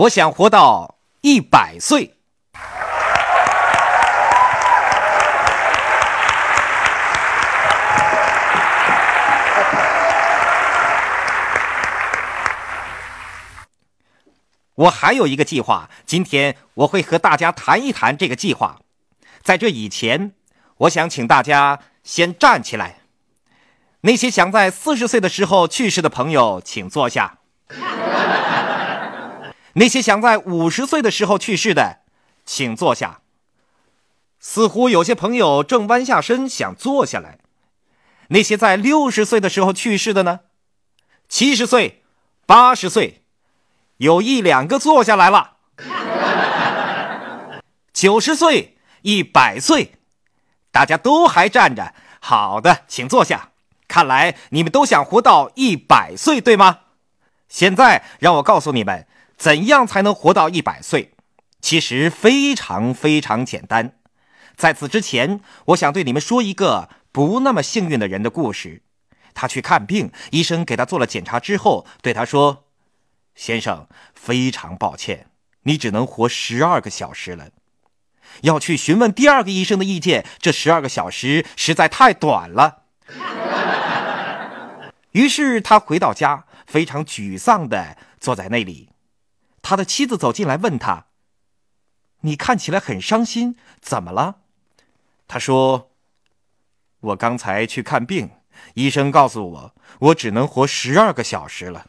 我想活到一百岁。我还有一个计划，今天我会和大家谈一谈这个计划。在这以前，我想请大家先站起来。那些想在四十岁的时候去世的朋友，请坐下。那些想在五十岁的时候去世的，请坐下。似乎有些朋友正弯下身想坐下来。那些在六十岁的时候去世的呢？七十岁、八十岁，有一两个坐下来了。九十岁、一百岁，大家都还站着。好的，请坐下。看来你们都想活到一百岁，对吗？现在让我告诉你们，怎样才能活到一百岁？其实非常非常简单。在此之前，我想对你们说一个不那么幸运的人的故事。他去看病，医生给他做了检查之后，对他说：“先生，非常抱歉，你只能活十二个小时了。要去询问第二个医生的意见，这十二个小时实在太短了。”于是他回到家，非常沮丧的坐在那里。他的妻子走进来问他：“你看起来很伤心，怎么了？”他说：“我刚才去看病，医生告诉我，我只能活十二个小时了。”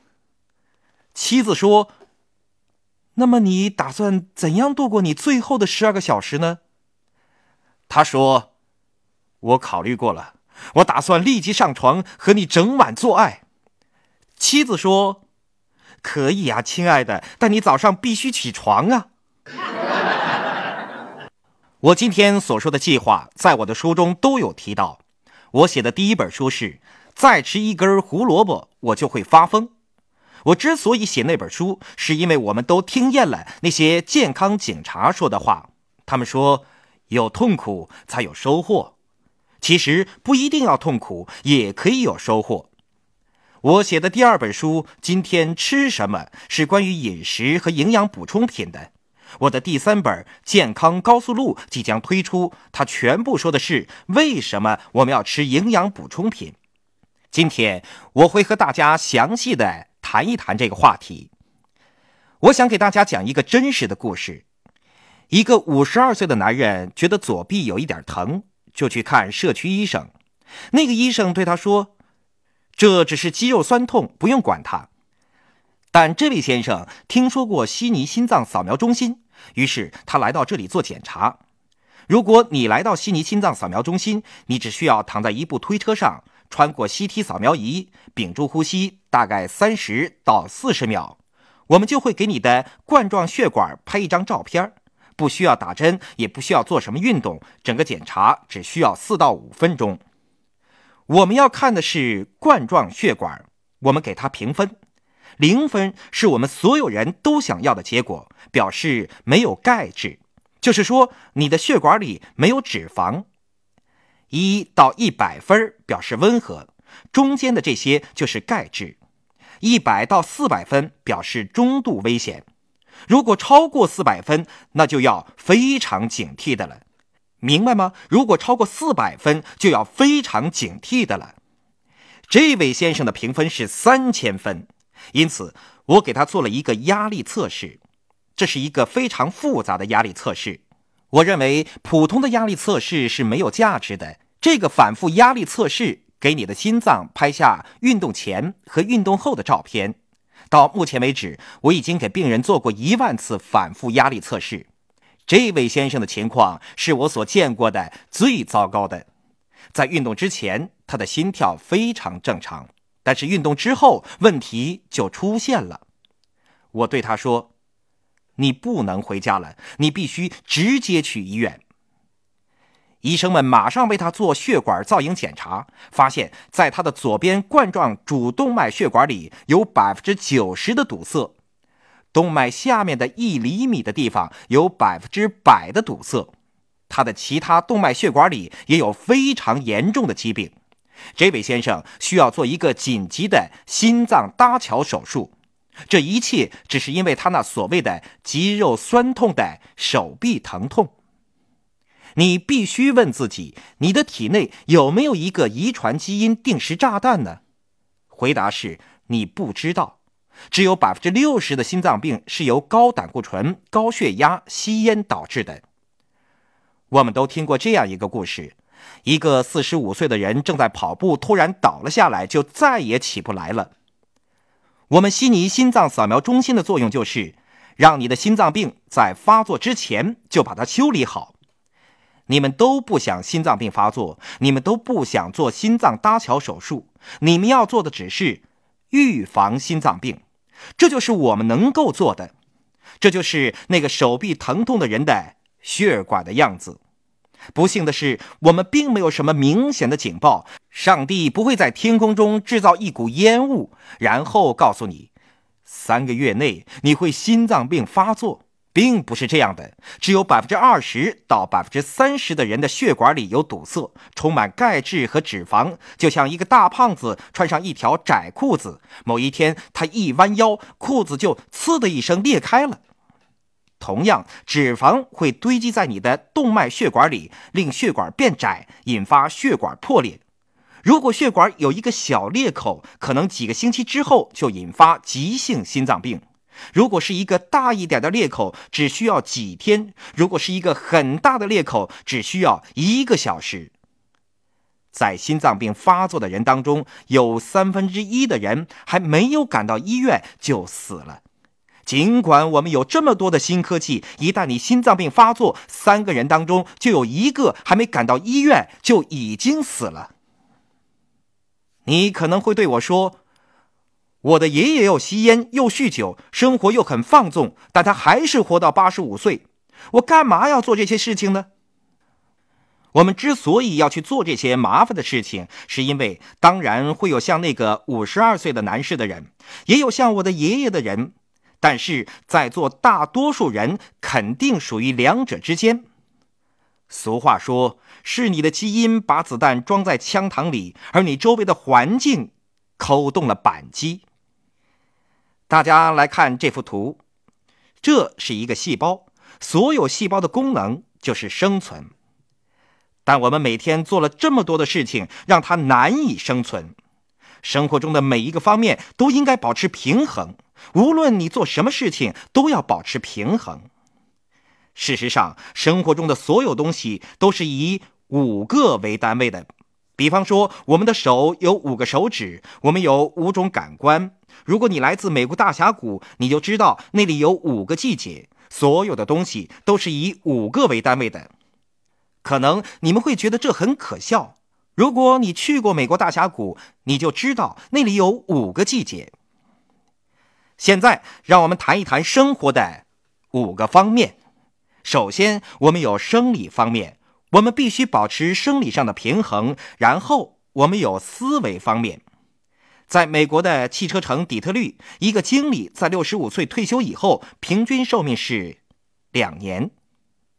妻子说：“那么你打算怎样度过你最后的十二个小时呢？”他说：“我考虑过了。”我打算立即上床和你整晚做爱。妻子说：“可以啊，亲爱的，但你早上必须起床啊。”我今天所说的计划，在我的书中都有提到。我写的第一本书是《再吃一根胡萝卜我就会发疯》。我之所以写那本书，是因为我们都听厌了那些健康警察说的话。他们说：“有痛苦才有收获。”其实不一定要痛苦，也可以有收获。我写的第二本书《今天吃什么》是关于饮食和营养补充品的。我的第三本《健康高速路》即将推出，它全部说的是为什么我们要吃营养补充品。今天我会和大家详细的谈一谈这个话题。我想给大家讲一个真实的故事：一个五十二岁的男人觉得左臂有一点疼。就去看社区医生，那个医生对他说：“这只是肌肉酸痛，不用管它。”但这位先生听说过悉尼心脏扫描中心，于是他来到这里做检查。如果你来到悉尼心脏扫描中心，你只需要躺在一部推车上，穿过 CT 扫描仪，屏住呼吸大概三十到四十秒，我们就会给你的冠状血管拍一张照片不需要打针，也不需要做什么运动，整个检查只需要四到五分钟。我们要看的是冠状血管，我们给它评分，零分是我们所有人都想要的结果，表示没有钙质，就是说你的血管里没有脂肪。一到一百分表示温和，中间的这些就是钙质。一百到四百分表示中度危险。如果超过四百分，那就要非常警惕的了，明白吗？如果超过四百分，就要非常警惕的了。这位先生的评分是三千分，因此我给他做了一个压力测试。这是一个非常复杂的压力测试。我认为普通的压力测试是没有价值的。这个反复压力测试给你的心脏拍下运动前和运动后的照片。到目前为止，我已经给病人做过一万次反复压力测试。这位先生的情况是我所见过的最糟糕的。在运动之前，他的心跳非常正常，但是运动之后，问题就出现了。我对他说：“你不能回家了，你必须直接去医院。”医生们马上为他做血管造影检查，发现在他的左边冠状主动脉血管里有百分之九十的堵塞，动脉下面的一厘米的地方有百分之百的堵塞，他的其他动脉血管里也有非常严重的疾病。这位先生需要做一个紧急的心脏搭桥手术。这一切只是因为他那所谓的肌肉酸痛的手臂疼痛。你必须问自己：你的体内有没有一个遗传基因定时炸弹呢？回答是：你不知道。只有百分之六十的心脏病是由高胆固醇、高血压、吸烟导致的。我们都听过这样一个故事：一个四十五岁的人正在跑步，突然倒了下来，就再也起不来了。我们悉尼心脏扫描中心的作用就是让你的心脏病在发作之前就把它修理好。你们都不想心脏病发作，你们都不想做心脏搭桥手术，你们要做的只是预防心脏病，这就是我们能够做的，这就是那个手臂疼痛的人的血管的样子。不幸的是，我们并没有什么明显的警报，上帝不会在天空中制造一股烟雾，然后告诉你，三个月内你会心脏病发作。并不是这样的，只有百分之二十到百分之三十的人的血管里有堵塞，充满钙质和脂肪，就像一个大胖子穿上一条窄裤子，某一天他一弯腰，裤子就“呲”的一声裂开了。同样，脂肪会堆积在你的动脉血管里，令血管变窄，引发血管破裂。如果血管有一个小裂口，可能几个星期之后就引发急性心脏病。如果是一个大一点的裂口，只需要几天；如果是一个很大的裂口，只需要一个小时。在心脏病发作的人当中，有三分之一的人还没有赶到医院就死了。尽管我们有这么多的新科技，一旦你心脏病发作，三个人当中就有一个还没赶到医院就已经死了。你可能会对我说。我的爷爷又吸烟又酗酒，生活又很放纵，但他还是活到八十五岁。我干嘛要做这些事情呢？我们之所以要去做这些麻烦的事情，是因为当然会有像那个五十二岁的男士的人，也有像我的爷爷的人，但是在座大多数人肯定属于两者之间。俗话说，是你的基因把子弹装在枪膛里，而你周围的环境扣动了扳机。大家来看这幅图，这是一个细胞，所有细胞的功能就是生存。但我们每天做了这么多的事情，让它难以生存。生活中的每一个方面都应该保持平衡，无论你做什么事情，都要保持平衡。事实上，生活中的所有东西都是以五个为单位的。比方说，我们的手有五个手指，我们有五种感官。如果你来自美国大峡谷，你就知道那里有五个季节。所有的东西都是以五个为单位的。可能你们会觉得这很可笑。如果你去过美国大峡谷，你就知道那里有五个季节。现在，让我们谈一谈生活的五个方面。首先，我们有生理方面，我们必须保持生理上的平衡。然后，我们有思维方面。在美国的汽车城底特律，一个经理在六十五岁退休以后，平均寿命是两年。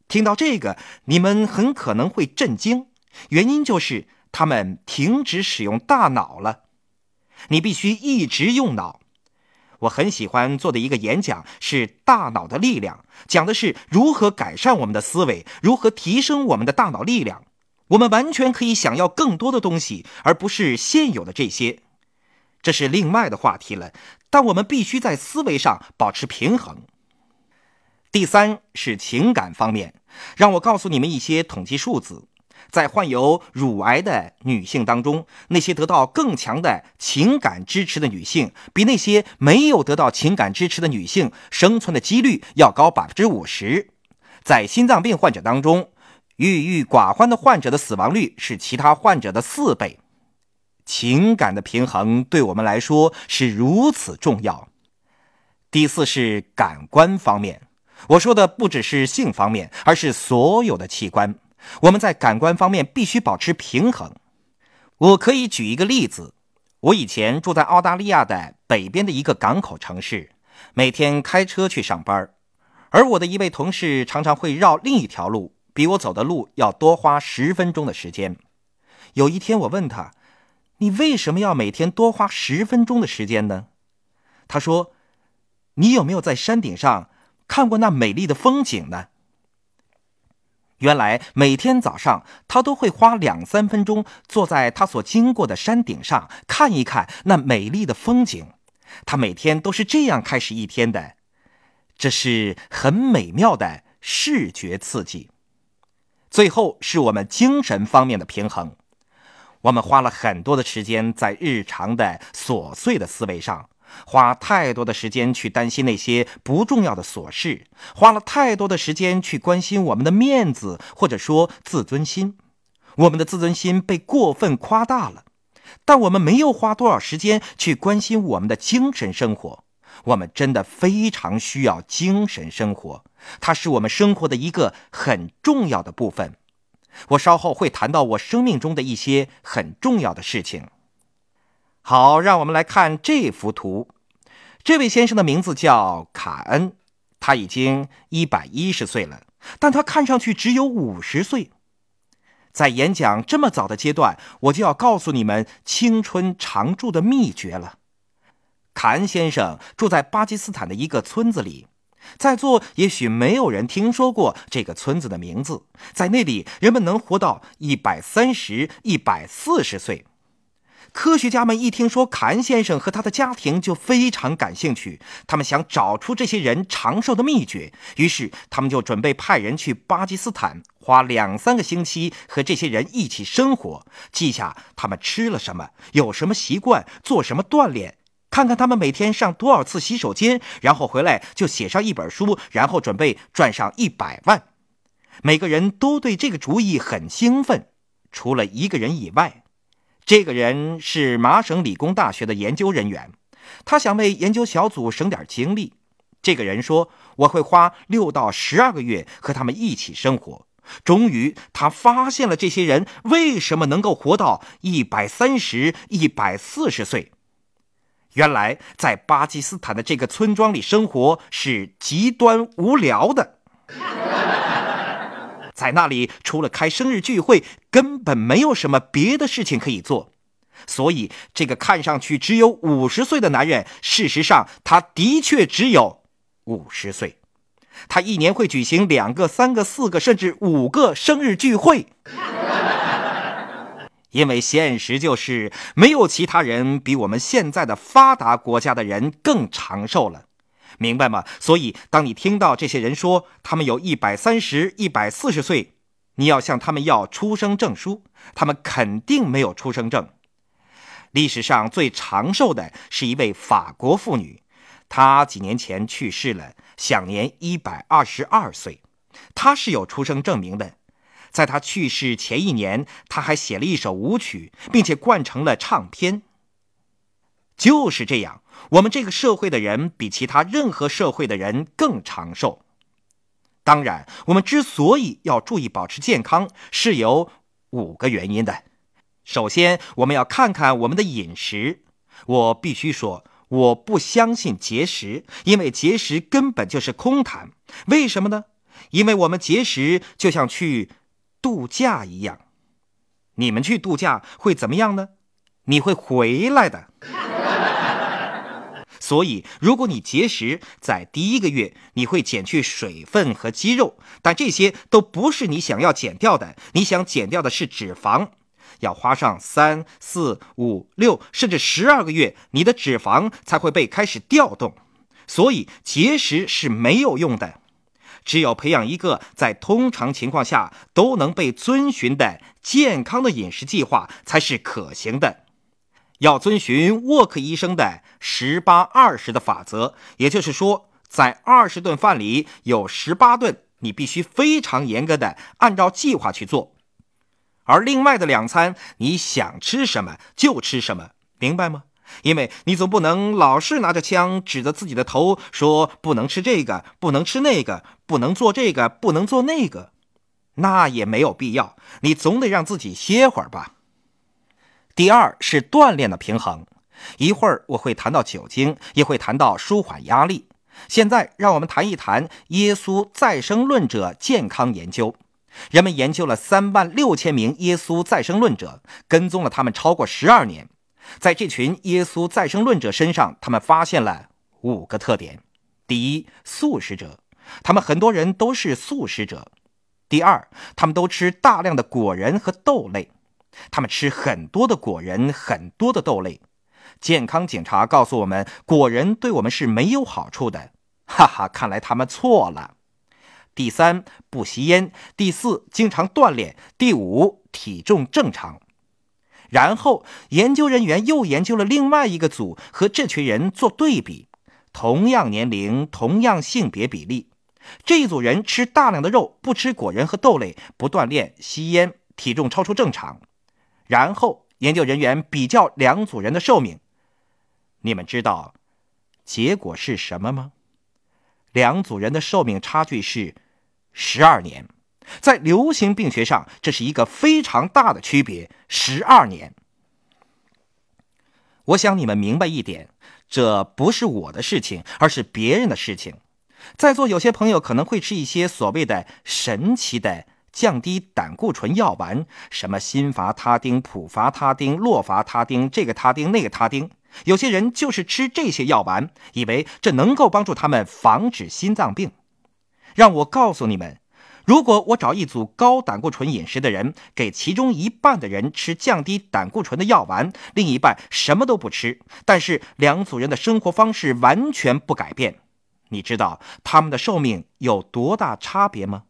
听到这个，你们很可能会震惊，原因就是他们停止使用大脑了。你必须一直用脑。我很喜欢做的一个演讲是《大脑的力量》，讲的是如何改善我们的思维，如何提升我们的大脑力量。我们完全可以想要更多的东西，而不是现有的这些。这是另外的话题了，但我们必须在思维上保持平衡。第三是情感方面，让我告诉你们一些统计数字：在患有乳癌的女性当中，那些得到更强的情感支持的女性，比那些没有得到情感支持的女性生存的几率要高百分之五十。在心脏病患者当中，郁郁寡欢的患者的死亡率是其他患者的四倍。情感的平衡对我们来说是如此重要。第四是感官方面，我说的不只是性方面，而是所有的器官。我们在感官方面必须保持平衡。我可以举一个例子：我以前住在澳大利亚的北边的一个港口城市，每天开车去上班，而我的一位同事常常会绕另一条路，比我走的路要多花十分钟的时间。有一天，我问他。你为什么要每天多花十分钟的时间呢？他说：“你有没有在山顶上看过那美丽的风景呢？原来每天早上，他都会花两三分钟坐在他所经过的山顶上看一看那美丽的风景。他每天都是这样开始一天的，这是很美妙的视觉刺激。最后是我们精神方面的平衡。我们花了很多的时间在日常的琐碎的思维上。花太多的时间去担心那些不重要的琐事，花了太多的时间去关心我们的面子或者说自尊心，我们的自尊心被过分夸大了。但我们没有花多少时间去关心我们的精神生活。我们真的非常需要精神生活，它是我们生活的一个很重要的部分。我稍后会谈到我生命中的一些很重要的事情。好，让我们来看这幅图。这位先生的名字叫卡恩，他已经一百一十岁了，但他看上去只有五十岁。在演讲这么早的阶段，我就要告诉你们青春常驻的秘诀了。卡恩先生住在巴基斯坦的一个村子里，在座也许没有人听说过这个村子的名字。在那里，人们能活到一百三十、一百四十岁。科学家们一听说卡恩先生和他的家庭，就非常感兴趣。他们想找出这些人长寿的秘诀，于是他们就准备派人去巴基斯坦，花两三个星期和这些人一起生活，记下他们吃了什么，有什么习惯，做什么锻炼，看看他们每天上多少次洗手间，然后回来就写上一本书，然后准备赚上一百万。每个人都对这个主意很兴奋，除了一个人以外。这个人是麻省理工大学的研究人员，他想为研究小组省点精力。这个人说：“我会花六到十二个月和他们一起生活。”终于，他发现了这些人为什么能够活到一百三十、一百四十岁。原来，在巴基斯坦的这个村庄里生活是极端无聊的。在那里，除了开生日聚会，根本没有什么别的事情可以做。所以，这个看上去只有五十岁的男人，事实上他的确只有五十岁。他一年会举行两个、三个、四个，甚至五个生日聚会。因为现实就是，没有其他人比我们现在的发达国家的人更长寿了。明白吗？所以，当你听到这些人说他们有一百三十一百四十岁，你要向他们要出生证书，他们肯定没有出生证。历史上最长寿的是一位法国妇女，她几年前去世了，享年一百二十二岁。她是有出生证明的，在她去世前一年，她还写了一首舞曲，并且灌成了唱片。就是这样，我们这个社会的人比其他任何社会的人更长寿。当然，我们之所以要注意保持健康，是有五个原因的。首先，我们要看看我们的饮食。我必须说，我不相信节食，因为节食根本就是空谈。为什么呢？因为我们节食就像去度假一样。你们去度假会怎么样呢？你会回来的。所以，如果你节食，在第一个月你会减去水分和肌肉，但这些都不是你想要减掉的。你想减掉的是脂肪，要花上三四五六甚至十二个月，你的脂肪才会被开始调动。所以，节食是没有用的。只有培养一个在通常情况下都能被遵循的健康的饮食计划，才是可行的。要遵循沃克医生的十八二十的法则，也就是说，在二十顿饭里有十八顿你必须非常严格的按照计划去做，而另外的两餐你想吃什么就吃什么，明白吗？因为你总不能老是拿着枪指着自己的头说不能吃这个，不能吃那个，不能做这个，不能做那个，那也没有必要。你总得让自己歇会儿吧。第二是锻炼的平衡，一会儿我会谈到酒精，也会谈到舒缓压力。现在让我们谈一谈耶稣再生论者健康研究。人们研究了三万六千名耶稣再生论者，跟踪了他们超过十二年。在这群耶稣再生论者身上，他们发现了五个特点。第一，素食者，他们很多人都是素食者；第二，他们都吃大量的果仁和豆类，他们吃很多的果仁，很多的豆类。健康警察告诉我们，果仁对我们是没有好处的。哈哈，看来他们错了。第三，不吸烟；第四，经常锻炼；第五，体重正常。然后，研究人员又研究了另外一个组，和这群人做对比，同样年龄，同样性别比例。这一组人吃大量的肉，不吃果仁和豆类，不锻炼，吸烟，体重超出正常。然后，研究人员比较两组人的寿命。你们知道结果是什么吗？两组人的寿命差距是十二年。在流行病学上，这是一个非常大的区别，十二年。我想你们明白一点，这不是我的事情，而是别人的事情。在座有些朋友可能会吃一些所谓的神奇的降低胆固醇药丸，什么辛伐他汀、普伐他汀、洛伐他汀，这个他汀那个他汀。有些人就是吃这些药丸，以为这能够帮助他们防止心脏病。让我告诉你们。如果我找一组高胆固醇饮食的人，给其中一半的人吃降低胆固醇的药丸，另一半什么都不吃，但是两组人的生活方式完全不改变，你知道他们的寿命有多大差别吗？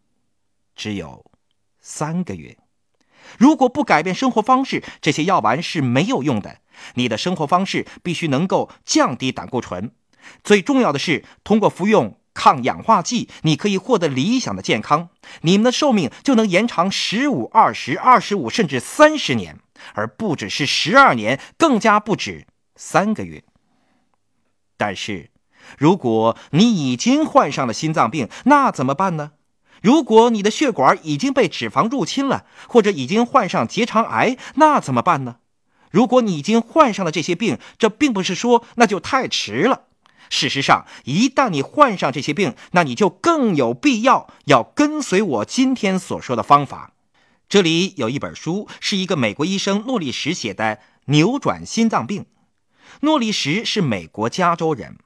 只有三个月。如果不改变生活方式，这些药丸是没有用的。你的生活方式必须能够降低胆固醇，最重要的是通过服用。抗氧化剂，你可以获得理想的健康，你们的寿命就能延长十五、二十、二十五，甚至三十年，而不只是十二年，更加不止三个月。但是，如果你已经患上了心脏病，那怎么办呢？如果你的血管已经被脂肪入侵了，或者已经患上结肠癌，那怎么办呢？如果你已经患上了这些病，这并不是说那就太迟了。事实上，一旦你患上这些病，那你就更有必要要跟随我今天所说的方法。这里有一本书，是一个美国医生诺利什写的《扭转心脏病》。诺利什是美国加州人，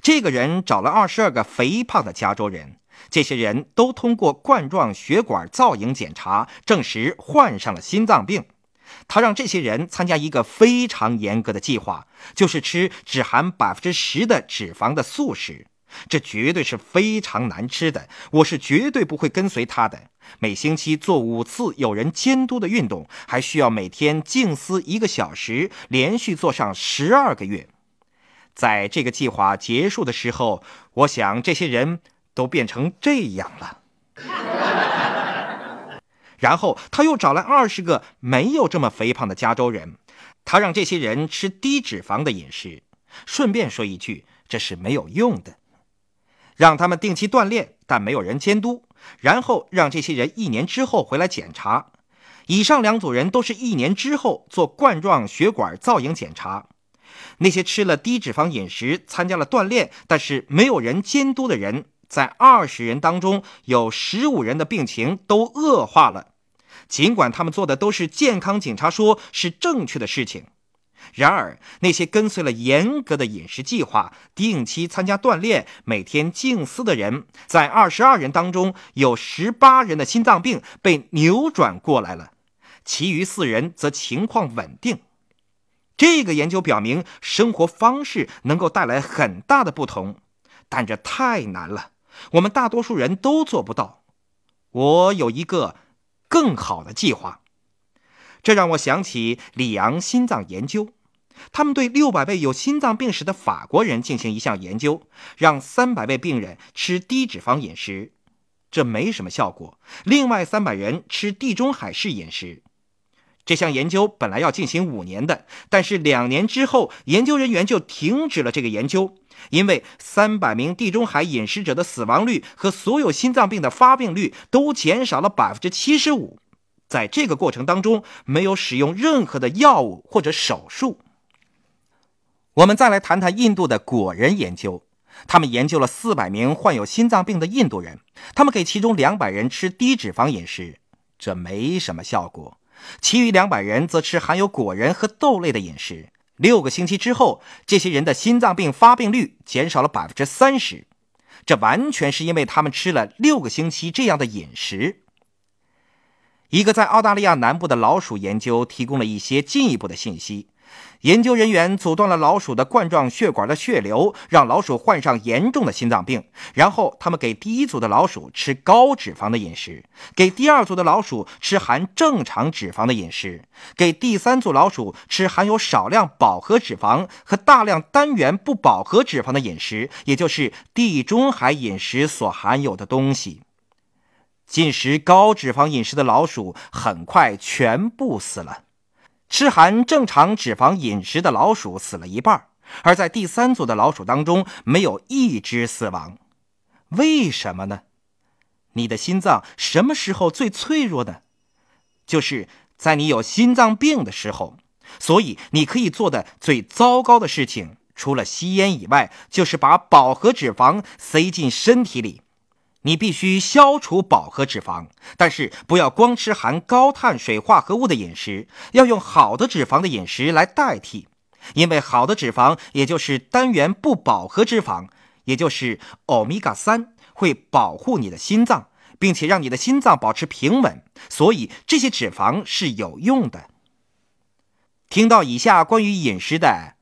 这个人找了二十二个肥胖的加州人，这些人都通过冠状血管造影检查证实患上了心脏病。他让这些人参加一个非常严格的计划，就是吃只含百分之十的脂肪的素食。这绝对是非常难吃的，我是绝对不会跟随他的。每星期做五次有人监督的运动，还需要每天静思一个小时，连续做上十二个月。在这个计划结束的时候，我想这些人都变成这样了。然后他又找来二十个没有这么肥胖的加州人，他让这些人吃低脂肪的饮食。顺便说一句，这是没有用的。让他们定期锻炼，但没有人监督。然后让这些人一年之后回来检查。以上两组人都是一年之后做冠状血管造影检查。那些吃了低脂肪饮食、参加了锻炼，但是没有人监督的人，在二十人当中有十五人的病情都恶化了。尽管他们做的都是健康警察说是正确的事情，然而那些跟随了严格的饮食计划、定期参加锻炼、每天静思的人，在二十二人当中，有十八人的心脏病被扭转过来了，其余四人则情况稳定。这个研究表明，生活方式能够带来很大的不同，但这太难了，我们大多数人都做不到。我有一个。更好的计划，这让我想起里昂心脏研究。他们对六百位有心脏病史的法国人进行一项研究，让三百位病人吃低脂肪饮食，这没什么效果。另外三百人吃地中海式饮食。这项研究本来要进行五年的，但是两年之后，研究人员就停止了这个研究。因为三百名地中海饮食者的死亡率和所有心脏病的发病率都减少了百分之七十五，在这个过程当中没有使用任何的药物或者手术。我们再来谈谈印度的果仁研究，他们研究了四百名患有心脏病的印度人，他们给其中两百人吃低脂肪饮食，这没什么效果，其余两百人则吃含有果仁和豆类的饮食。六个星期之后，这些人的心脏病发病率减少了百分之三十。这完全是因为他们吃了六个星期这样的饮食。一个在澳大利亚南部的老鼠研究提供了一些进一步的信息。研究人员阻断了老鼠的冠状血管的血流，让老鼠患上严重的心脏病。然后，他们给第一组的老鼠吃高脂肪的饮食，给第二组的老鼠吃含正常脂肪的饮食，给第三组老鼠吃含有少量饱和脂肪和大量单元不饱和脂肪的饮食，也就是地中海饮食所含有的东西。进食高脂肪饮食的老鼠很快全部死了。吃含正常脂肪饮食的老鼠死了一半，而在第三组的老鼠当中，没有一只死亡。为什么呢？你的心脏什么时候最脆弱呢？就是在你有心脏病的时候。所以，你可以做的最糟糕的事情，除了吸烟以外，就是把饱和脂肪塞进身体里。你必须消除饱和脂肪，但是不要光吃含高碳水化合物的饮食，要用好的脂肪的饮食来代替。因为好的脂肪，也就是单元不饱和脂肪，也就是欧米伽三，会保护你的心脏，并且让你的心脏保持平稳。所以这些脂肪是有用的。听到以下关于饮食的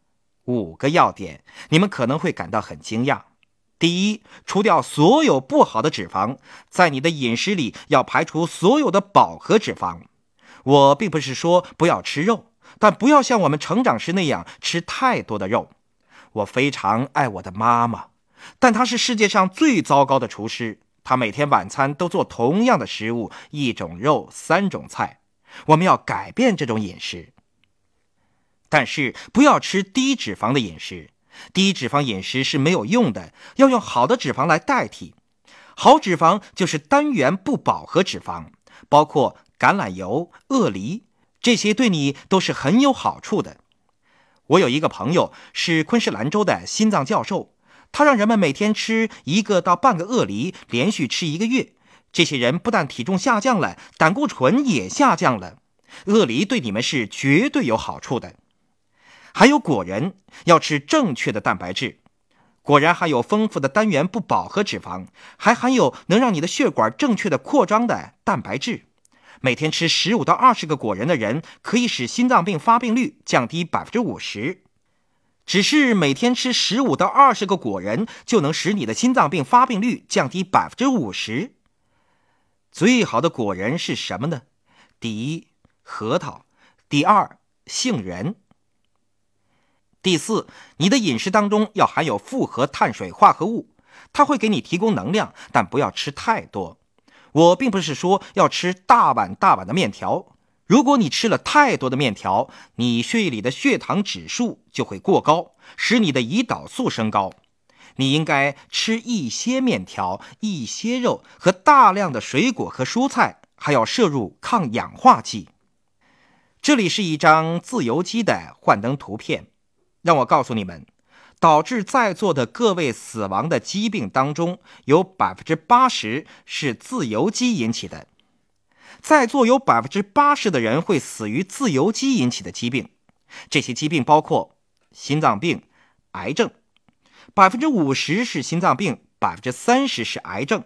五个要点，你们可能会感到很惊讶。第一，除掉所有不好的脂肪，在你的饮食里要排除所有的饱和脂肪。我并不是说不要吃肉，但不要像我们成长时那样吃太多的肉。我非常爱我的妈妈，但她是世界上最糟糕的厨师。她每天晚餐都做同样的食物，一种肉，三种菜。我们要改变这种饮食，但是不要吃低脂肪的饮食。低脂肪饮食是没有用的，要用好的脂肪来代替。好脂肪就是单元不饱和脂肪，包括橄榄油、鳄梨，这些对你都是很有好处的。我有一个朋友是昆士兰州的心脏教授，他让人们每天吃一个到半个鳄梨，连续吃一个月。这些人不但体重下降了，胆固醇也下降了。鳄梨对你们是绝对有好处的。还有果仁，要吃正确的蛋白质。果然含有丰富的单元不饱和脂肪，还含有能让你的血管正确的扩张的蛋白质。每天吃十五到二十个果仁的人，可以使心脏病发病率降低百分之五十。只是每天吃十五到二十个果仁，就能使你的心脏病发病率降低百分之五十。最好的果仁是什么呢？第一，核桃；第二，杏仁。第四，你的饮食当中要含有复合碳水化合物，它会给你提供能量，但不要吃太多。我并不是说要吃大碗大碗的面条，如果你吃了太多的面条，你血液里的血糖指数就会过高，使你的胰岛素升高。你应该吃一些面条、一些肉和大量的水果和蔬菜，还要摄入抗氧化剂。这里是一张自由基的幻灯图片。让我告诉你们，导致在座的各位死亡的疾病当中，有百分之八十是自由基引起的。在座有百分之八十的人会死于自由基引起的疾病，这些疾病包括心脏病、癌症。百分之五十是心脏病，百分之三十是癌症。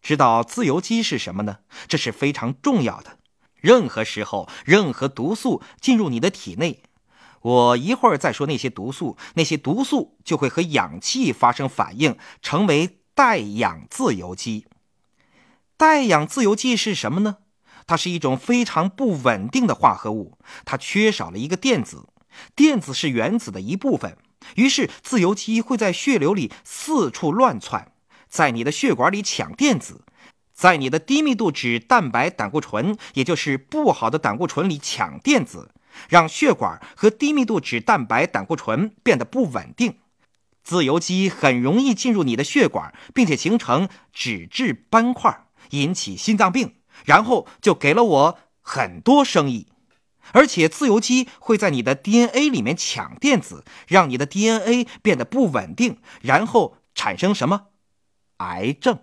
知道自由基是什么呢？这是非常重要的。任何时候，任何毒素进入你的体内。我一会儿再说那些毒素，那些毒素就会和氧气发生反应，成为带氧自由基。带氧自由基是什么呢？它是一种非常不稳定的化合物，它缺少了一个电子，电子是原子的一部分。于是自由基会在血流里四处乱窜，在你的血管里抢电子，在你的低密度脂蛋白胆固醇，也就是不好的胆固醇里抢电子。让血管和低密度脂蛋白胆固醇变得不稳定，自由基很容易进入你的血管，并且形成脂质斑块，引起心脏病，然后就给了我很多生意。而且自由基会在你的 DNA 里面抢电子，让你的 DNA 变得不稳定，然后产生什么？癌症。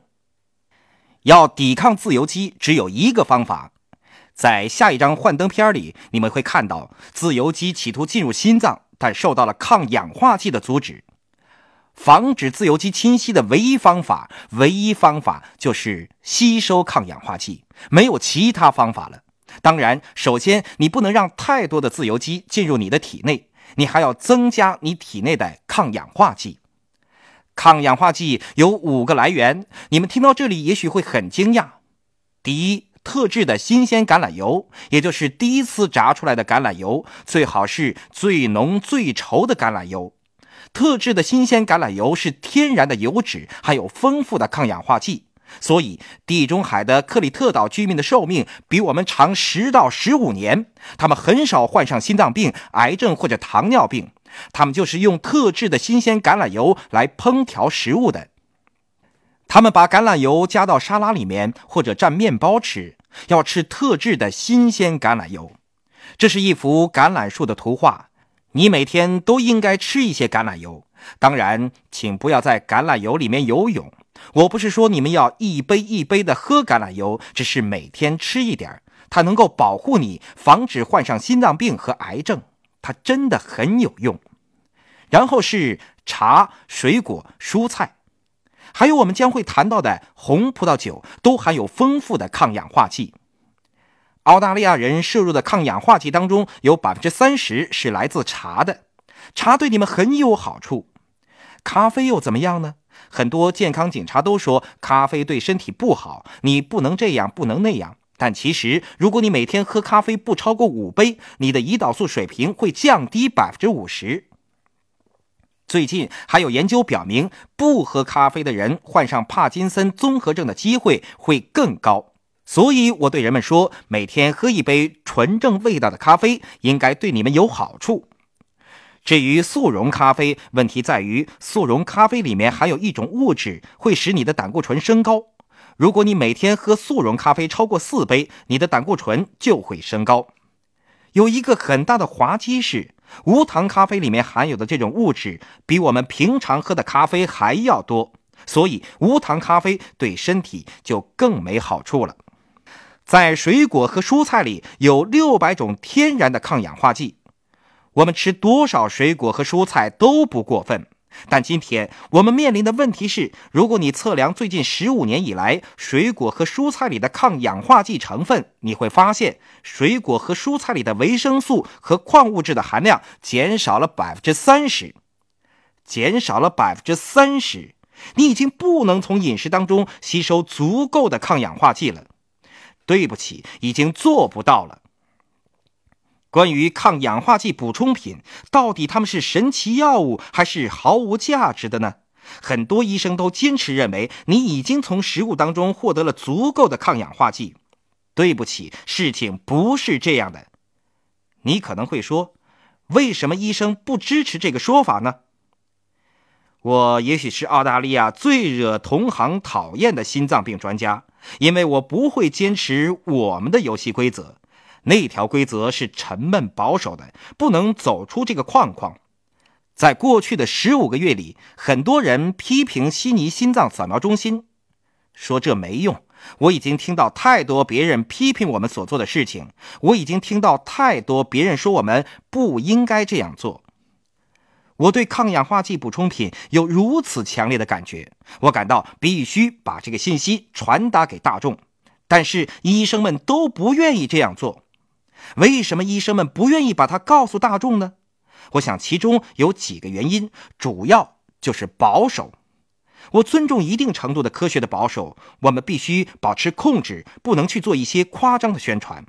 要抵抗自由基，只有一个方法。在下一张幻灯片里，你们会看到自由基企图进入心脏，但受到了抗氧化剂的阻止。防止自由基侵袭的唯一方法，唯一方法就是吸收抗氧化剂，没有其他方法了。当然，首先你不能让太多的自由基进入你的体内，你还要增加你体内的抗氧化剂。抗氧化剂有五个来源，你们听到这里也许会很惊讶。第一，特制的新鲜橄榄油，也就是第一次炸出来的橄榄油，最好是最浓最稠的橄榄油。特制的新鲜橄榄油是天然的油脂，含有丰富的抗氧化剂，所以地中海的克里特岛居民的寿命比我们长十到十五年。他们很少患上心脏病、癌症或者糖尿病，他们就是用特制的新鲜橄榄油来烹调食物的。他们把橄榄油加到沙拉里面或者蘸面包吃，要吃特制的新鲜橄榄油。这是一幅橄榄树的图画。你每天都应该吃一些橄榄油，当然，请不要在橄榄油里面游泳。我不是说你们要一杯一杯的喝橄榄油，只是每天吃一点它能够保护你，防止患上心脏病和癌症，它真的很有用。然后是茶、水果、蔬菜，还有我们将会谈到的红葡萄酒，都含有丰富的抗氧化剂。澳大利亚人摄入的抗氧化剂当中有百分之三十是来自茶的，茶对你们很有好处。咖啡又怎么样呢？很多健康警察都说咖啡对身体不好，你不能这样，不能那样。但其实，如果你每天喝咖啡不超过五杯，你的胰岛素水平会降低百分之五十。最近还有研究表明，不喝咖啡的人患上帕金森综合症的机会会更高。所以，我对人们说，每天喝一杯纯正味道的咖啡，应该对你们有好处。至于速溶咖啡，问题在于速溶咖啡里面含有一种物质，会使你的胆固醇升高。如果你每天喝速溶咖啡超过四杯，你的胆固醇就会升高。有一个很大的滑稽是，无糖咖啡里面含有的这种物质，比我们平常喝的咖啡还要多，所以无糖咖啡对身体就更没好处了。在水果和蔬菜里有六百种天然的抗氧化剂，我们吃多少水果和蔬菜都不过分。但今天我们面临的问题是，如果你测量最近十五年以来水果和蔬菜里的抗氧化剂成分，你会发现水果和蔬菜里的维生素和矿物质的含量减少了百分之三十，减少了百分之三十，你已经不能从饮食当中吸收足够的抗氧化剂了。对不起，已经做不到了。关于抗氧化剂补充品，到底它们是神奇药物还是毫无价值的呢？很多医生都坚持认为你已经从食物当中获得了足够的抗氧化剂。对不起，事情不是这样的。你可能会说，为什么医生不支持这个说法呢？我也许是澳大利亚最惹同行讨厌的心脏病专家。因为我不会坚持我们的游戏规则，那条规则是沉闷保守的，不能走出这个框框。在过去的十五个月里，很多人批评悉尼心脏扫描中心，说这没用。我已经听到太多别人批评我们所做的事情，我已经听到太多别人说我们不应该这样做。我对抗氧化剂补充品有如此强烈的感觉，我感到必须把这个信息传达给大众。但是医生们都不愿意这样做。为什么医生们不愿意把它告诉大众呢？我想其中有几个原因，主要就是保守。我尊重一定程度的科学的保守，我们必须保持控制，不能去做一些夸张的宣传。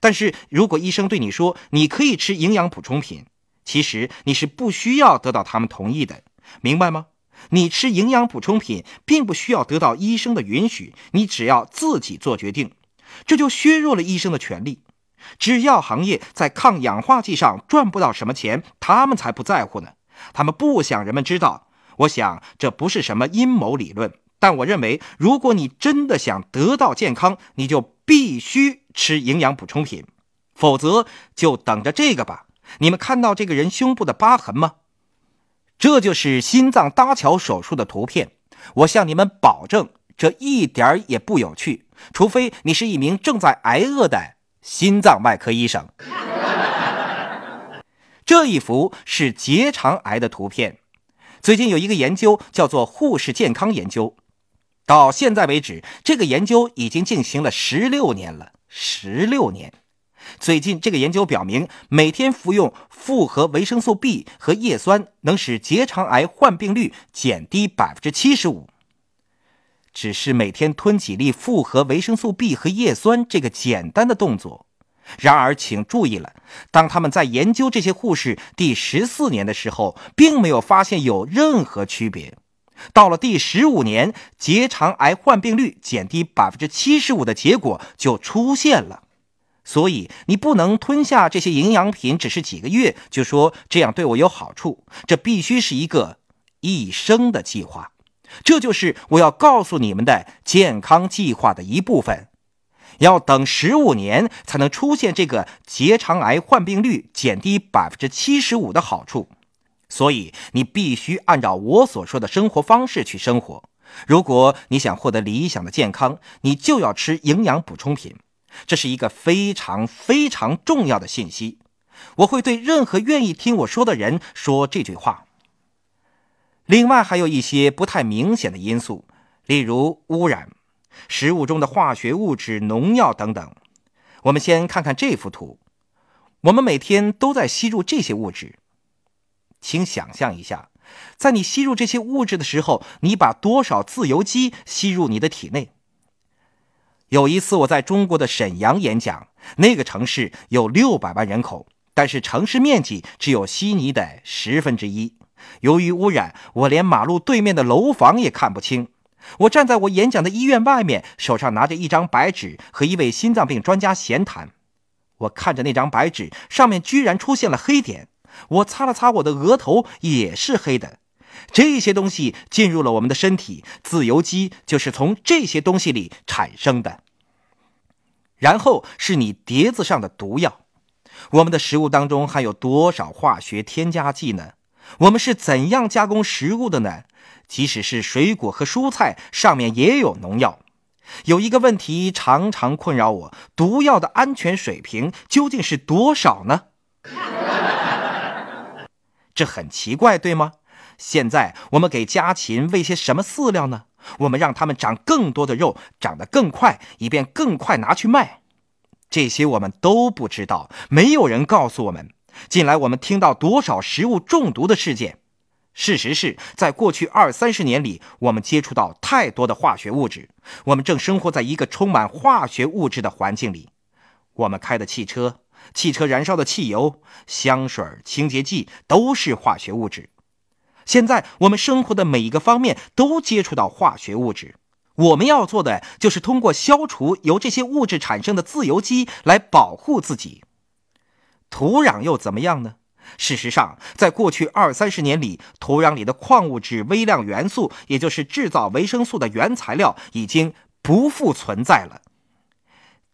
但是如果医生对你说你可以吃营养补充品，其实你是不需要得到他们同意的，明白吗？你吃营养补充品并不需要得到医生的允许，你只要自己做决定，这就削弱了医生的权利。制药行业在抗氧化剂上赚不到什么钱，他们才不在乎呢。他们不想人们知道。我想这不是什么阴谋理论，但我认为，如果你真的想得到健康，你就必须吃营养补充品，否则就等着这个吧。你们看到这个人胸部的疤痕吗？这就是心脏搭桥手术的图片。我向你们保证，这一点儿也不有趣，除非你是一名正在挨饿的心脏外科医生。这一幅是结肠癌的图片。最近有一个研究叫做护士健康研究，到现在为止，这个研究已经进行了十六年了。十六年。最近这个研究表明，每天服用复合维生素 B 和叶酸能使结肠癌患病率减低百分之七十五。只是每天吞几粒复合维生素 B 和叶酸这个简单的动作。然而，请注意了，当他们在研究这些护士第十四年的时候，并没有发现有任何区别。到了第十五年，结肠癌患病率减低百分之七十五的结果就出现了。所以，你不能吞下这些营养品，只是几个月就说这样对我有好处。这必须是一个一生的计划。这就是我要告诉你们的健康计划的一部分。要等十五年才能出现这个结肠癌患病率减低百分之七十五的好处，所以你必须按照我所说的生活方式去生活。如果你想获得理想的健康，你就要吃营养补充品，这是一个非常非常重要的信息。我会对任何愿意听我说的人说这句话。另外还有一些不太明显的因素，例如污染。食物中的化学物质、农药等等。我们先看看这幅图。我们每天都在吸入这些物质。请想象一下，在你吸入这些物质的时候，你把多少自由基吸入你的体内？有一次我在中国的沈阳演讲，那个城市有六百万人口，但是城市面积只有悉尼的十分之一。由于污染，我连马路对面的楼房也看不清。我站在我演讲的医院外面，手上拿着一张白纸，和一位心脏病专家闲谈。我看着那张白纸，上面居然出现了黑点。我擦了擦我的额头，也是黑的。这些东西进入了我们的身体，自由基就是从这些东西里产生的。然后是你碟子上的毒药。我们的食物当中含有多少化学添加剂呢？我们是怎样加工食物的呢？即使是水果和蔬菜，上面也有农药。有一个问题常常困扰我：毒药的安全水平究竟是多少呢？这很奇怪，对吗？现在我们给家禽喂些什么饲料呢？我们让它们长更多的肉，长得更快，以便更快拿去卖。这些我们都不知道，没有人告诉我们。近来我们听到多少食物中毒的事件？事实是在过去二三十年里，我们接触到太多的化学物质。我们正生活在一个充满化学物质的环境里。我们开的汽车、汽车燃烧的汽油、香水、清洁剂都是化学物质。现在我们生活的每一个方面都接触到化学物质。我们要做的就是通过消除由这些物质产生的自由基来保护自己。土壤又怎么样呢？事实上，在过去二三十年里，土壤里的矿物质、微量元素，也就是制造维生素的原材料，已经不复存在了。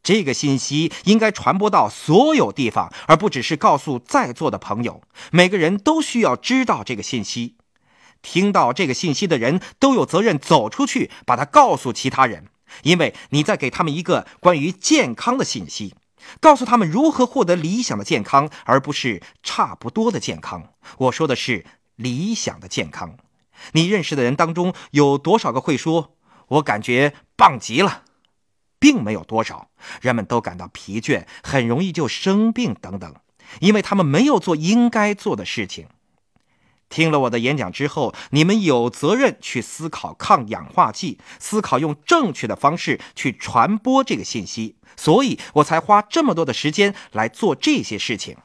这个信息应该传播到所有地方，而不只是告诉在座的朋友。每个人都需要知道这个信息。听到这个信息的人都有责任走出去，把它告诉其他人，因为你在给他们一个关于健康的信息。告诉他们如何获得理想的健康，而不是差不多的健康。我说的是理想的健康。你认识的人当中有多少个会说“我感觉棒极了”？并没有多少。人们都感到疲倦，很容易就生病等等，因为他们没有做应该做的事情。听了我的演讲之后，你们有责任去思考抗氧化剂，思考用正确的方式去传播这个信息。所以我才花这么多的时间来做这些事情。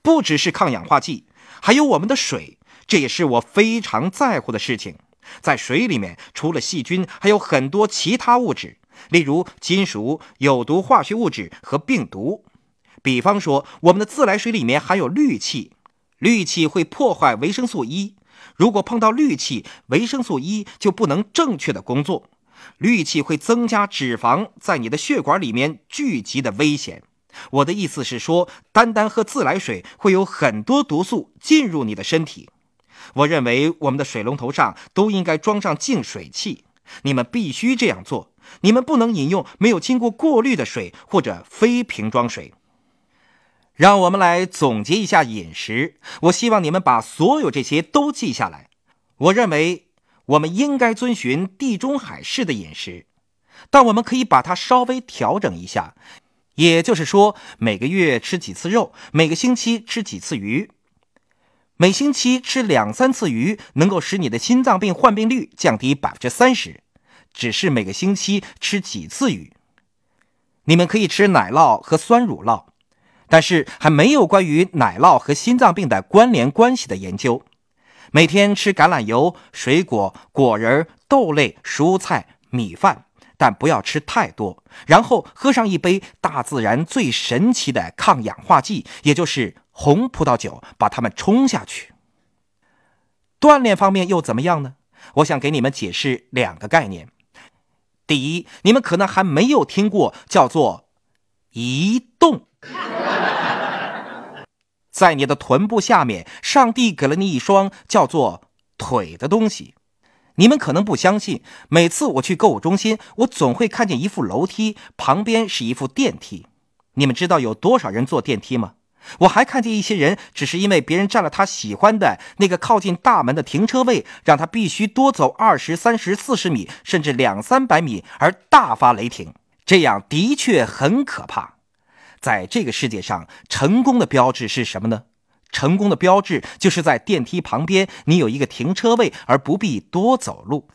不只是抗氧化剂，还有我们的水，这也是我非常在乎的事情。在水里面，除了细菌，还有很多其他物质，例如金属、有毒化学物质和病毒。比方说，我们的自来水里面含有氯气。氯气会破坏维生素 E，如果碰到氯气，维生素 E 就不能正确的工作。氯气会增加脂肪在你的血管里面聚集的危险。我的意思是说，单单喝自来水会有很多毒素进入你的身体。我认为我们的水龙头上都应该装上净水器，你们必须这样做。你们不能饮用没有经过过滤的水或者非瓶装水。让我们来总结一下饮食。我希望你们把所有这些都记下来。我认为我们应该遵循地中海式的饮食，但我们可以把它稍微调整一下，也就是说，每个月吃几次肉，每个星期吃几次鱼。每星期吃两三次鱼，能够使你的心脏病患病率降低百分之三十。只是每个星期吃几次鱼。你们可以吃奶酪和酸乳酪，但是还没有关于奶酪和心脏病的关联关系的研究。每天吃橄榄油、水果、果仁、豆类、蔬菜、米饭，但不要吃太多。然后喝上一杯大自然最神奇的抗氧化剂，也就是红葡萄酒，把它们冲下去。锻炼方面又怎么样呢？我想给你们解释两个概念。第一，你们可能还没有听过叫做一。在你的臀部下面，上帝给了你一双叫做腿的东西。你们可能不相信，每次我去购物中心，我总会看见一副楼梯，旁边是一副电梯。你们知道有多少人坐电梯吗？我还看见一些人，只是因为别人占了他喜欢的那个靠近大门的停车位，让他必须多走二十三十四十米，甚至两三百米，而大发雷霆。这样的确很可怕。在这个世界上，成功的标志是什么呢？成功的标志就是在电梯旁边，你有一个停车位，而不必多走路。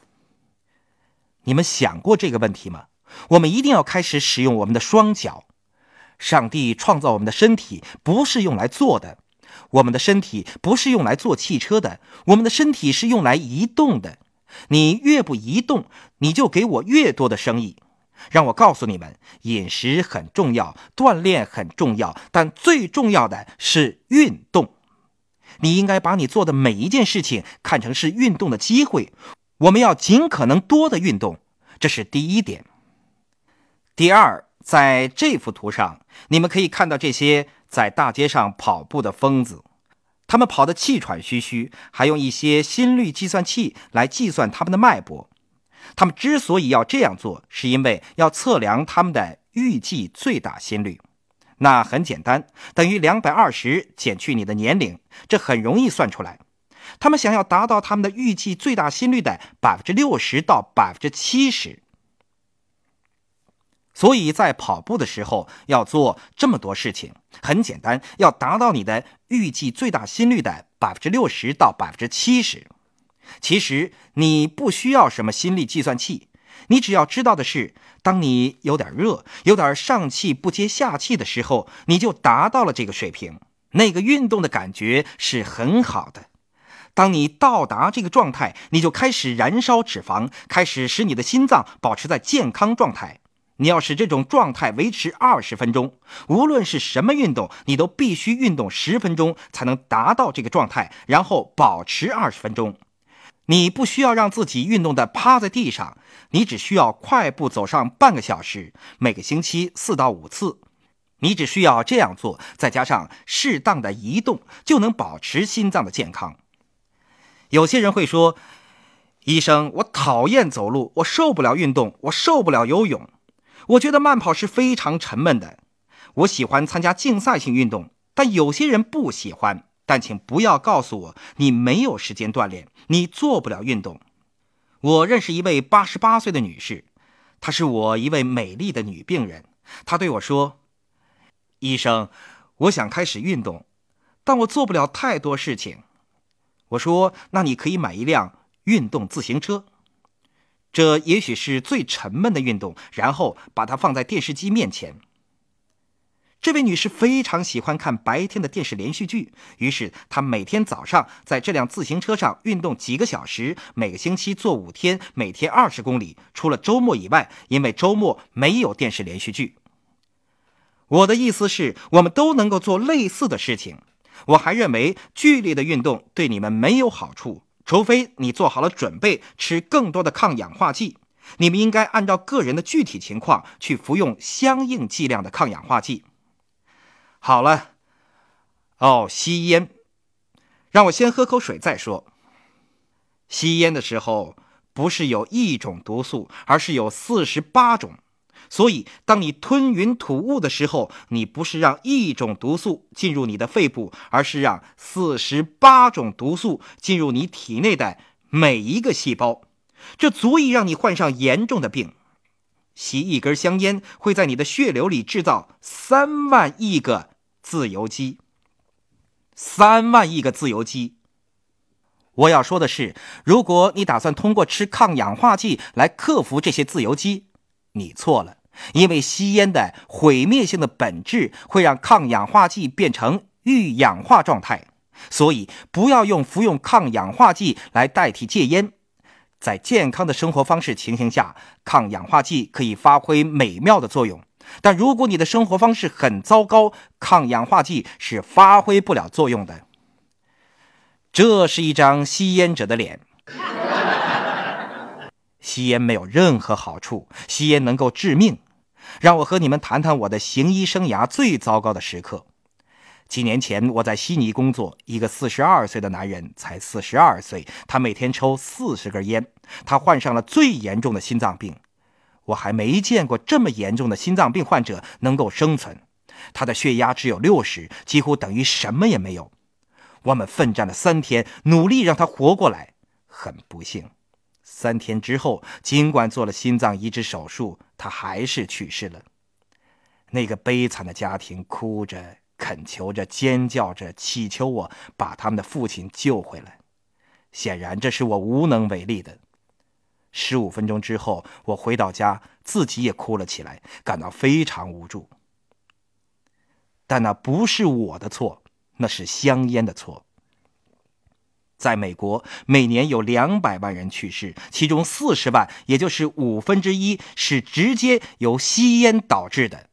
你们想过这个问题吗？我们一定要开始使用我们的双脚。上帝创造我们的身体不是用来坐的，我们的身体不是用来坐汽车的，我们的身体是用来移动的。你越不移动，你就给我越多的生意。让我告诉你们，饮食很重要，锻炼很重要，但最重要的是运动。你应该把你做的每一件事情看成是运动的机会。我们要尽可能多的运动，这是第一点。第二，在这幅图上，你们可以看到这些在大街上跑步的疯子，他们跑得气喘吁吁，还用一些心率计算器来计算他们的脉搏。他们之所以要这样做，是因为要测量他们的预计最大心率。那很简单，等于两百二十减去你的年龄，这很容易算出来。他们想要达到他们的预计最大心率的百分之六十到百分之七十，所以在跑步的时候要做这么多事情。很简单，要达到你的预计最大心率的百分之六十到百分之七十。其实你不需要什么心力计算器，你只要知道的是，当你有点热、有点上气不接下气的时候，你就达到了这个水平。那个运动的感觉是很好的。当你到达这个状态，你就开始燃烧脂肪，开始使你的心脏保持在健康状态。你要使这种状态维持二十分钟，无论是什么运动，你都必须运动十分钟才能达到这个状态，然后保持二十分钟。你不需要让自己运动的趴在地上，你只需要快步走上半个小时，每个星期四到五次。你只需要这样做，再加上适当的移动，就能保持心脏的健康。有些人会说：“医生，我讨厌走路，我受不了运动，我受不了游泳。我觉得慢跑是非常沉闷的。我喜欢参加竞赛性运动，但有些人不喜欢。”但请不要告诉我你没有时间锻炼，你做不了运动。我认识一位八十八岁的女士，她是我一位美丽的女病人。她对我说：“医生，我想开始运动，但我做不了太多事情。”我说：“那你可以买一辆运动自行车，这也许是最沉闷的运动。然后把它放在电视机面前。”这位女士非常喜欢看白天的电视连续剧，于是她每天早上在这辆自行车上运动几个小时，每个星期做五天，每天二十公里。除了周末以外，因为周末没有电视连续剧。我的意思是，我们都能够做类似的事情。我还认为剧烈的运动对你们没有好处，除非你做好了准备吃更多的抗氧化剂。你们应该按照个人的具体情况去服用相应剂量的抗氧化剂。好了，哦，吸烟，让我先喝口水再说。吸烟的时候不是有一种毒素，而是有四十八种。所以，当你吞云吐雾的时候，你不是让一种毒素进入你的肺部，而是让四十八种毒素进入你体内的每一个细胞，这足以让你患上严重的病。吸一根香烟会在你的血流里制造三万亿个自由基。三万亿个自由基。我要说的是，如果你打算通过吃抗氧化剂来克服这些自由基，你错了，因为吸烟的毁灭性的本质会让抗氧化剂变成预氧化状态，所以不要用服用抗氧化剂来代替戒烟。在健康的生活方式情形下，抗氧化剂可以发挥美妙的作用。但如果你的生活方式很糟糕，抗氧化剂是发挥不了作用的。这是一张吸烟者的脸。吸烟没有任何好处，吸烟能够致命。让我和你们谈谈我的行医生涯最糟糕的时刻。几年前，我在悉尼工作，一个四十二岁的男人，才四十二岁，他每天抽四十根烟，他患上了最严重的心脏病。我还没见过这么严重的心脏病患者能够生存，他的血压只有六十，几乎等于什么也没有。我们奋战了三天，努力让他活过来。很不幸，三天之后，尽管做了心脏移植手术，他还是去世了。那个悲惨的家庭哭着、恳求着、尖叫着，祈求我把他们的父亲救回来。显然，这是我无能为力的。十五分钟之后，我回到家，自己也哭了起来，感到非常无助。但那不是我的错，那是香烟的错。在美国，每年有两百万人去世，其中四十万，也就是五分之一，是直接由吸烟导致的。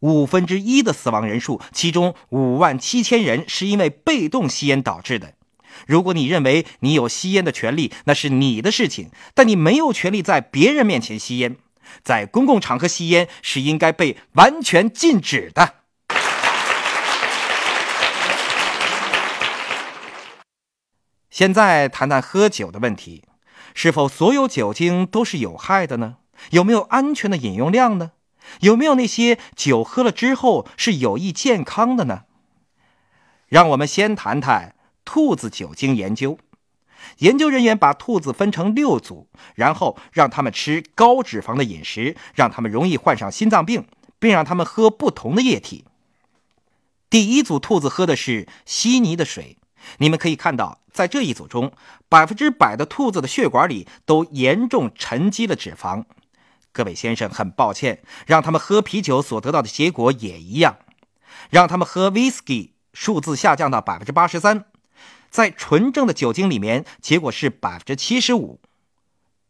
五分之一的死亡人数，其中五万七千人是因为被动吸烟导致的。如果你认为你有吸烟的权利，那是你的事情，但你没有权利在别人面前吸烟。在公共场合吸烟是应该被完全禁止的。现在谈谈喝酒的问题，是否所有酒精都是有害的呢？有没有安全的饮用量呢？有没有那些酒喝了之后是有益健康的呢？让我们先谈谈。兔子酒精研究，研究人员把兔子分成六组，然后让他们吃高脂肪的饮食，让他们容易患上心脏病，并让他们喝不同的液体。第一组兔子喝的是稀泥的水，你们可以看到，在这一组中，百分之百的兔子的血管里都严重沉积了脂肪。各位先生，很抱歉，让他们喝啤酒所得到的结果也一样，让他们喝 whisky，数字下降到百分之八十三。在纯正的酒精里面，结果是百分之七十五。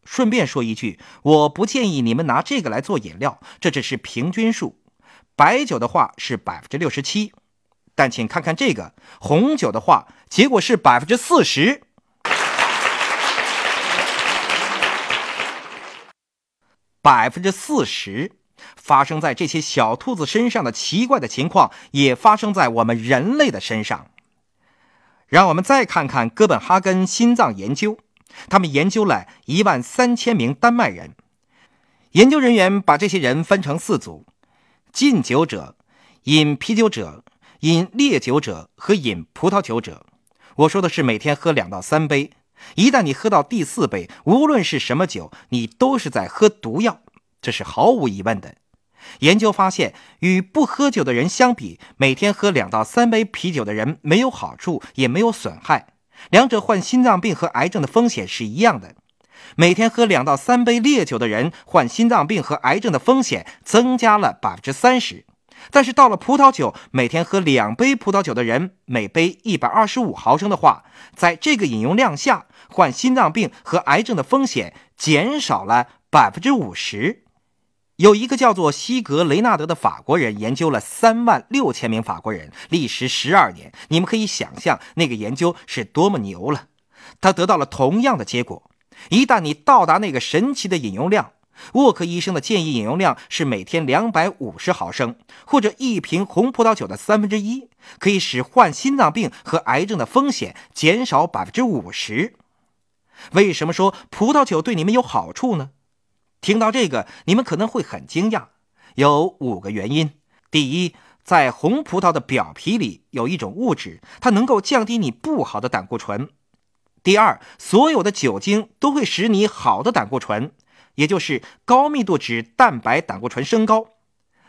顺便说一句，我不建议你们拿这个来做饮料，这只是平均数。白酒的话是百分之六十七，但请看看这个红酒的话，结果是百分之四十。百分之四十发生在这些小兔子身上的奇怪的情况，也发生在我们人类的身上。让我们再看看哥本哈根心脏研究，他们研究了一万三千名丹麦人。研究人员把这些人分成四组：禁酒者、饮啤酒者、饮烈酒者和饮葡萄酒者。我说的是每天喝两到三杯。一旦你喝到第四杯，无论是什么酒，你都是在喝毒药，这是毫无疑问的。研究发现，与不喝酒的人相比，每天喝两到三杯啤酒的人没有好处，也没有损害。两者患心脏病和癌症的风险是一样的。每天喝两到三杯烈酒的人，患心脏病和癌症的风险增加了百分之三十。但是到了葡萄酒，每天喝两杯葡萄酒的人，每杯一百二十五毫升的话，在这个饮用量下，患心脏病和癌症的风险减少了百分之五十。有一个叫做西格雷纳德的法国人研究了三万六千名法国人，历时十二年。你们可以想象那个研究是多么牛了。他得到了同样的结果。一旦你到达那个神奇的饮用量，沃克医生的建议饮用量是每天两百五十毫升，或者一瓶红葡萄酒的三分之一，可以使患心脏病和癌症的风险减少百分之五十。为什么说葡萄酒对你们有好处呢？听到这个，你们可能会很惊讶，有五个原因。第一，在红葡萄的表皮里有一种物质，它能够降低你不好的胆固醇。第二，所有的酒精都会使你好的胆固醇，也就是高密度脂蛋白胆固醇升高。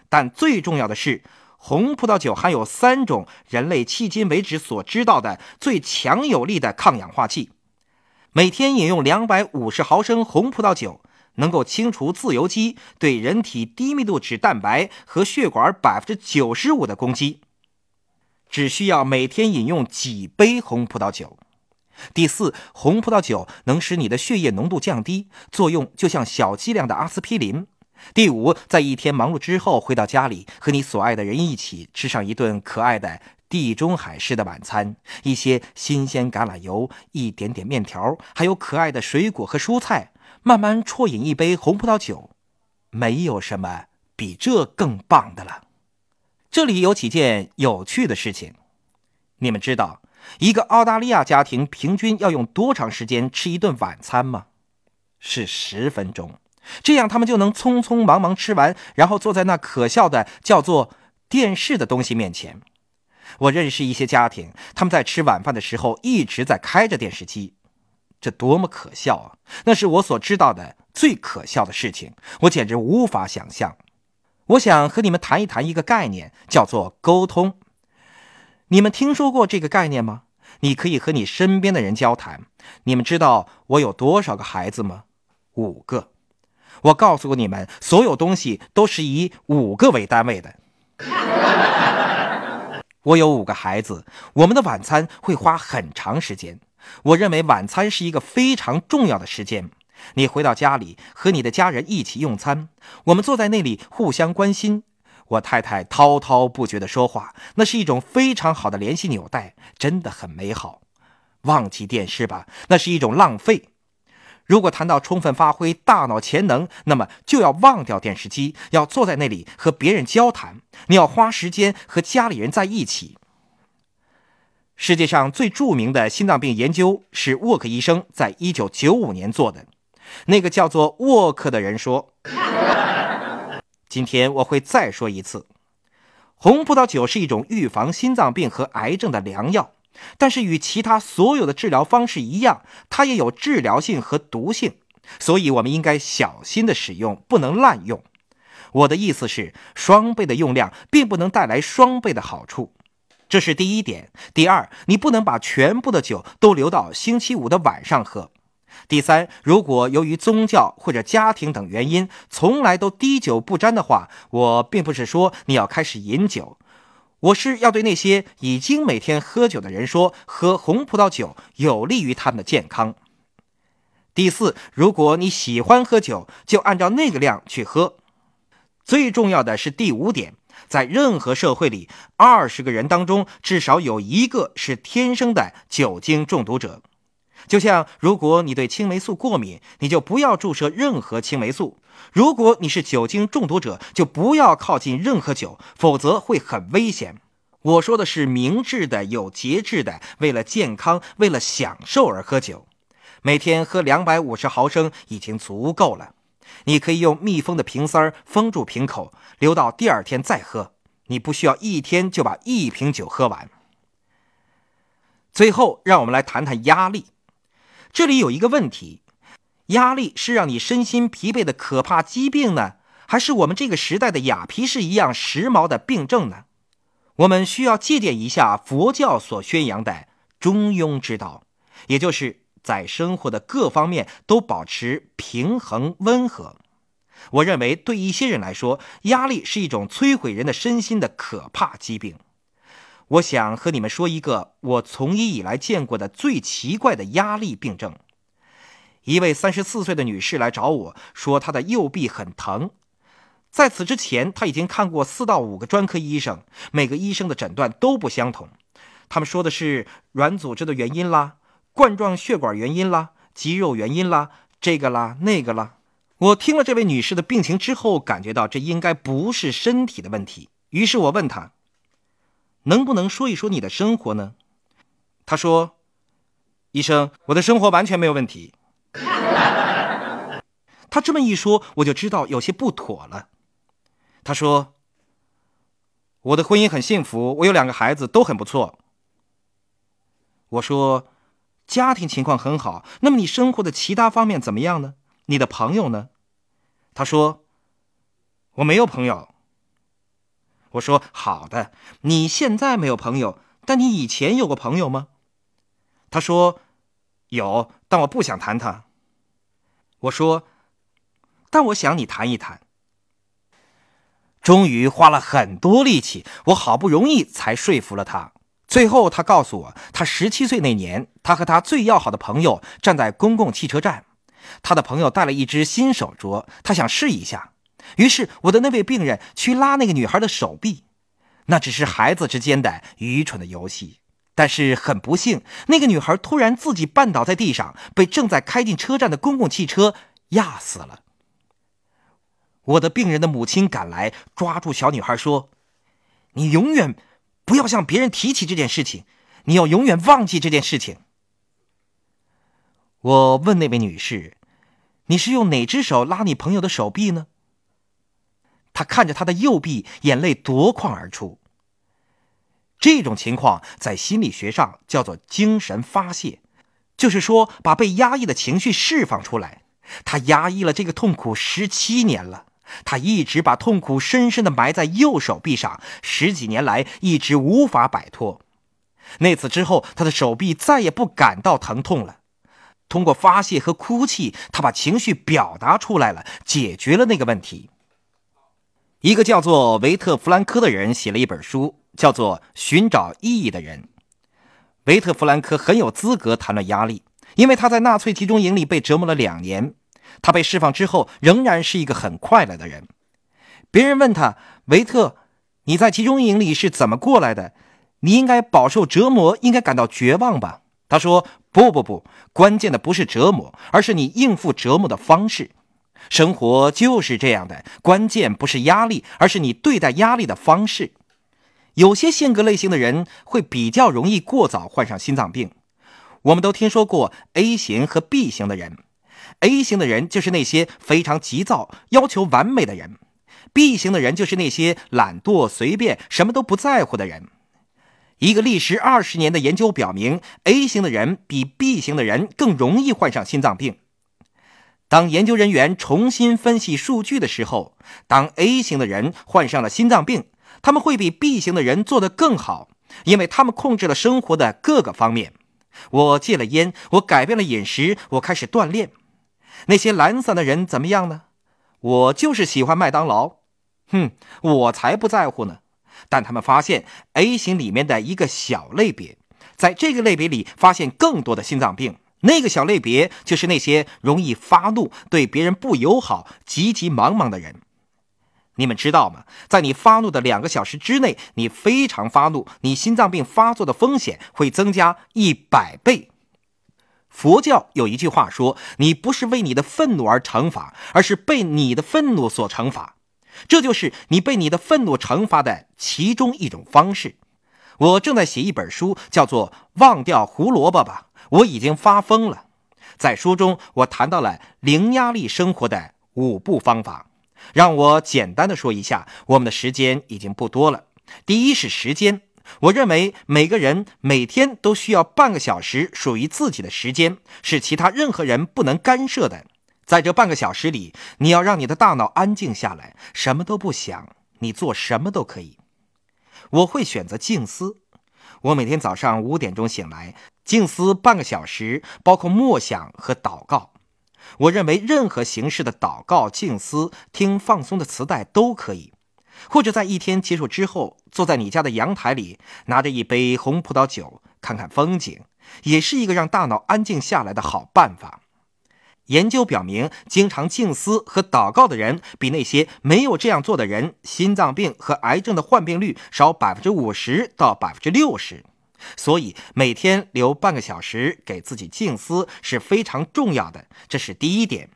但最重要的是，红葡萄酒含有三种人类迄今为止所知道的最强有力的抗氧化剂。每天饮用两百五十毫升红葡萄酒，能够清除自由基对人体低密度脂蛋白和血管百分之九十五的攻击。只需要每天饮用几杯红葡萄酒。第四，红葡萄酒能使你的血液浓度降低，作用就像小剂量的阿司匹林。第五，在一天忙碌之后回到家里，和你所爱的人一起吃上一顿可爱的地中海式的晚餐，一些新鲜橄榄油，一点点面条，还有可爱的水果和蔬菜，慢慢啜饮一杯红葡萄酒，没有什么比这更棒的了。这里有几件有趣的事情，你们知道？一个澳大利亚家庭平均要用多长时间吃一顿晚餐吗？是十分钟。这样他们就能匆匆忙忙吃完，然后坐在那可笑的叫做电视的东西面前。我认识一些家庭，他们在吃晚饭的时候一直在开着电视机，这多么可笑啊！那是我所知道的最可笑的事情，我简直无法想象。我想和你们谈一谈一个概念，叫做沟通。你们听说过这个概念吗？你可以和你身边的人交谈。你们知道我有多少个孩子吗？五个。我告诉过你们，所有东西都是以五个为单位的。我有五个孩子，我们的晚餐会花很长时间。我认为晚餐是一个非常重要的时间。你回到家里和你的家人一起用餐，我们坐在那里互相关心。我太太滔滔不绝地说话，那是一种非常好的联系纽带，真的很美好。忘记电视吧，那是一种浪费。如果谈到充分发挥大脑潜能，那么就要忘掉电视机，要坐在那里和别人交谈。你要花时间和家里人在一起。世界上最著名的心脏病研究是沃克医生在一九九五年做的。那个叫做沃克的人说。今天我会再说一次，红葡萄酒是一种预防心脏病和癌症的良药，但是与其他所有的治疗方式一样，它也有治疗性和毒性，所以我们应该小心的使用，不能滥用。我的意思是，双倍的用量并不能带来双倍的好处，这是第一点。第二，你不能把全部的酒都留到星期五的晚上喝。第三，如果由于宗教或者家庭等原因，从来都滴酒不沾的话，我并不是说你要开始饮酒，我是要对那些已经每天喝酒的人说，喝红葡萄酒有利于他们的健康。第四，如果你喜欢喝酒，就按照那个量去喝。最重要的是第五点，在任何社会里，二十个人当中至少有一个是天生的酒精中毒者。就像，如果你对青霉素过敏，你就不要注射任何青霉素；如果你是酒精中毒者，就不要靠近任何酒，否则会很危险。我说的是明智的、有节制的，为了健康、为了享受而喝酒。每天喝两百五十毫升已经足够了。你可以用密封的瓶塞封住瓶口，留到第二天再喝。你不需要一天就把一瓶酒喝完。最后，让我们来谈谈压力。这里有一个问题：压力是让你身心疲惫的可怕疾病呢，还是我们这个时代的雅皮士一样时髦的病症呢？我们需要借鉴一下佛教所宣扬的中庸之道，也就是在生活的各方面都保持平衡温和。我认为，对一些人来说，压力是一种摧毁人的身心的可怕疾病。我想和你们说一个我从医以来见过的最奇怪的压力病症。一位三十四岁的女士来找我说，她的右臂很疼。在此之前，她已经看过四到五个专科医生，每个医生的诊断都不相同。他们说的是软组织的原因啦，冠状血管原因啦，肌肉原因啦，这个啦那个啦。我听了这位女士的病情之后，感觉到这应该不是身体的问题。于是我问她。能不能说一说你的生活呢？她说：“医生，我的生活完全没有问题。”他这么一说，我就知道有些不妥了。他说：“我的婚姻很幸福，我有两个孩子，都很不错。”我说：“家庭情况很好，那么你生活的其他方面怎么样呢？你的朋友呢？他说：“我没有朋友。”我说：“好的，你现在没有朋友，但你以前有过朋友吗？”他说：“有，但我不想谈他。”我说：“但我想你谈一谈。”终于花了很多力气，我好不容易才说服了他。最后，他告诉我，他十七岁那年，他和他最要好的朋友站在公共汽车站，他的朋友带了一只新手镯，他想试一下。于是，我的那位病人去拉那个女孩的手臂，那只是孩子之间的愚蠢的游戏。但是很不幸，那个女孩突然自己绊倒在地上，被正在开进车站的公共汽车压死了。我的病人的母亲赶来，抓住小女孩说：“你永远。”不要向别人提起这件事情，你要永远忘记这件事情。我问那位女士：“你是用哪只手拉你朋友的手臂呢？”她看着她的右臂，眼泪夺眶而出。这种情况在心理学上叫做精神发泄，就是说把被压抑的情绪释放出来。她压抑了这个痛苦十七年了。他一直把痛苦深深的埋在右手臂上，十几年来一直无法摆脱。那次之后，他的手臂再也不感到疼痛了。通过发泄和哭泣，他把情绪表达出来了，解决了那个问题。一个叫做维特弗兰科的人写了一本书，叫做《寻找意义的人》。维特弗兰科很有资格谈论压力，因为他在纳粹集中营里被折磨了两年。他被释放之后，仍然是一个很快乐的人。别人问他：“维特，你在集中营里是怎么过来的？你应该饱受折磨，应该感到绝望吧？”他说：“不不不，关键的不是折磨，而是你应付折磨的方式。生活就是这样的，关键不是压力，而是你对待压力的方式。有些性格类型的人会比较容易过早患上心脏病。我们都听说过 A 型和 B 型的人。” A 型的人就是那些非常急躁、要求完美的人；B 型的人就是那些懒惰、随便、什么都不在乎的人。一个历时二十年的研究表明，A 型的人比 B 型的人更容易患上心脏病。当研究人员重新分析数据的时候，当 A 型的人患上了心脏病，他们会比 B 型的人做得更好，因为他们控制了生活的各个方面。我戒了烟，我改变了饮食，我开始锻炼。那些懒散的人怎么样呢？我就是喜欢麦当劳，哼，我才不在乎呢。但他们发现 A 型里面的一个小类别，在这个类别里发现更多的心脏病。那个小类别就是那些容易发怒、对别人不友好、急急忙忙的人。你们知道吗？在你发怒的两个小时之内，你非常发怒，你心脏病发作的风险会增加一百倍。佛教有一句话说：“你不是为你的愤怒而惩罚，而是被你的愤怒所惩罚。”这就是你被你的愤怒惩罚的其中一种方式。我正在写一本书，叫做《忘掉胡萝卜吧》，我已经发疯了。在书中，我谈到了零压力生活的五步方法。让我简单的说一下，我们的时间已经不多了。第一是时间。我认为每个人每天都需要半个小时属于自己的时间，是其他任何人不能干涉的。在这半个小时里，你要让你的大脑安静下来，什么都不想，你做什么都可以。我会选择静思。我每天早上五点钟醒来，静思半个小时，包括默想和祷告。我认为任何形式的祷告、静思、听放松的磁带都可以。或者在一天结束之后，坐在你家的阳台里，拿着一杯红葡萄酒，看看风景，也是一个让大脑安静下来的好办法。研究表明，经常静思和祷告的人，比那些没有这样做的人，心脏病和癌症的患病率少百分之五十到百分之六十。所以，每天留半个小时给自己静思是非常重要的，这是第一点。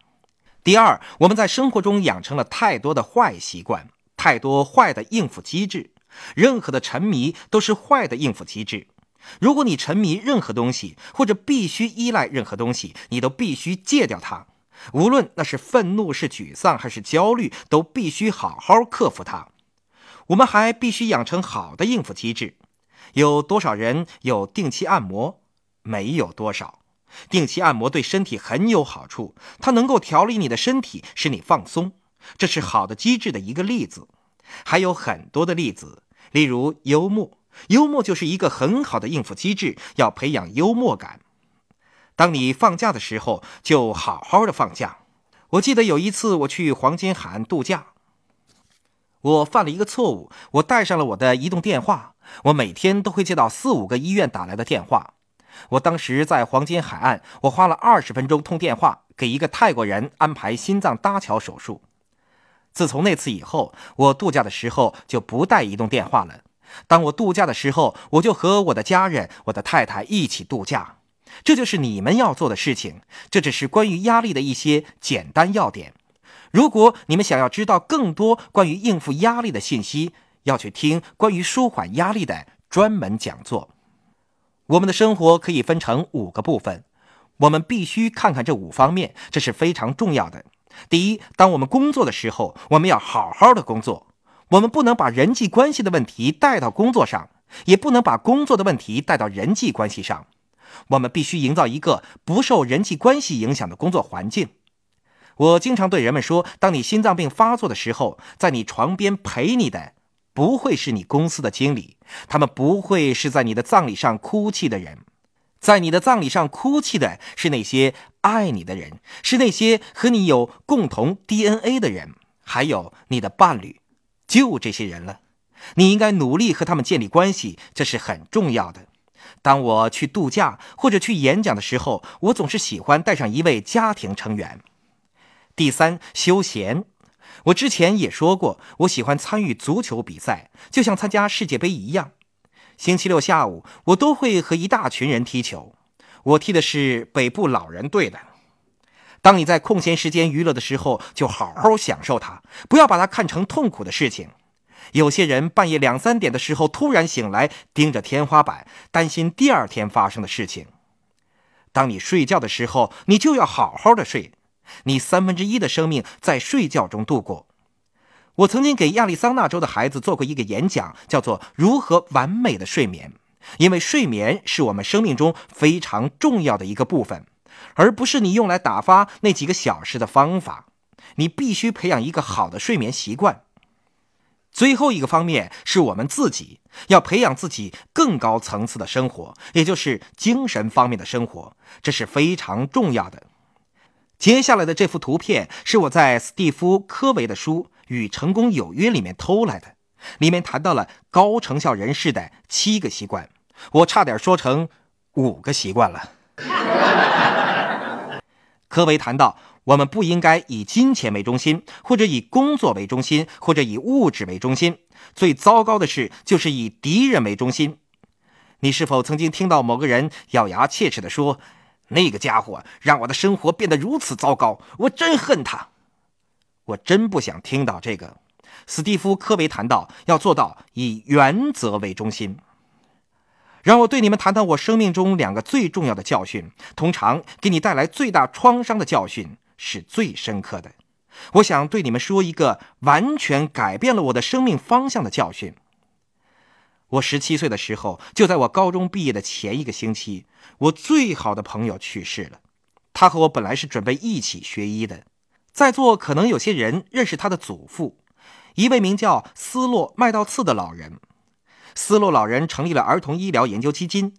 第二，我们在生活中养成了太多的坏习惯。太多坏的应付机制，任何的沉迷都是坏的应付机制。如果你沉迷任何东西，或者必须依赖任何东西，你都必须戒掉它。无论那是愤怒、是沮丧还是焦虑，都必须好好克服它。我们还必须养成好的应付机制。有多少人有定期按摩？没有多少。定期按摩对身体很有好处，它能够调理你的身体，使你放松。这是好的机制的一个例子，还有很多的例子，例如幽默。幽默就是一个很好的应付机制，要培养幽默感。当你放假的时候，就好好的放假。我记得有一次我去黄金海岸度假，我犯了一个错误，我带上了我的移动电话。我每天都会接到四五个医院打来的电话。我当时在黄金海岸，我花了二十分钟通电话给一个泰国人安排心脏搭桥手术。自从那次以后，我度假的时候就不带移动电话了。当我度假的时候，我就和我的家人、我的太太一起度假。这就是你们要做的事情。这只是关于压力的一些简单要点。如果你们想要知道更多关于应付压力的信息，要去听关于舒缓压力的专门讲座。我们的生活可以分成五个部分，我们必须看看这五方面，这是非常重要的。第一，当我们工作的时候，我们要好好的工作。我们不能把人际关系的问题带到工作上，也不能把工作的问题带到人际关系上。我们必须营造一个不受人际关系影响的工作环境。我经常对人们说：，当你心脏病发作的时候，在你床边陪你的不会是你公司的经理，他们不会是在你的葬礼上哭泣的人，在你的葬礼上哭泣的是那些爱你的人，是那些和你有共同 DNA 的人，还有你的伴侣。就这些人了，你应该努力和他们建立关系，这是很重要的。当我去度假或者去演讲的时候，我总是喜欢带上一位家庭成员。第三，休闲。我之前也说过，我喜欢参与足球比赛，就像参加世界杯一样。星期六下午，我都会和一大群人踢球。我踢的是北部老人队的。当你在空闲时间娱乐的时候，就好好享受它，不要把它看成痛苦的事情。有些人半夜两三点的时候突然醒来，盯着天花板，担心第二天发生的事情。当你睡觉的时候，你就要好好的睡。你三分之一的生命在睡觉中度过。我曾经给亚利桑那州的孩子做过一个演讲，叫做《如何完美的睡眠》，因为睡眠是我们生命中非常重要的一个部分。而不是你用来打发那几个小时的方法，你必须培养一个好的睡眠习惯。最后一个方面是我们自己要培养自己更高层次的生活，也就是精神方面的生活，这是非常重要的。接下来的这幅图片是我在斯蒂夫·科维的书《与成功有约》里面偷来的，里面谈到了高成效人士的七个习惯，我差点说成五个习惯了。科维谈到，我们不应该以金钱为中心，或者以工作为中心，或者以物质为中心。最糟糕的是，就是以敌人为中心。你是否曾经听到某个人咬牙切齿地说：“那个家伙让我的生活变得如此糟糕，我真恨他。”我真不想听到这个。史蒂夫·科维谈到，要做到以原则为中心。让我对你们谈谈我生命中两个最重要的教训。通常给你带来最大创伤的教训是最深刻的。我想对你们说一个完全改变了我的生命方向的教训。我十七岁的时候，就在我高中毕业的前一个星期，我最好的朋友去世了。他和我本来是准备一起学医的。在座可能有些人认识他的祖父，一位名叫斯洛麦道茨的老人。斯洛老人成立了儿童医疗研究基金，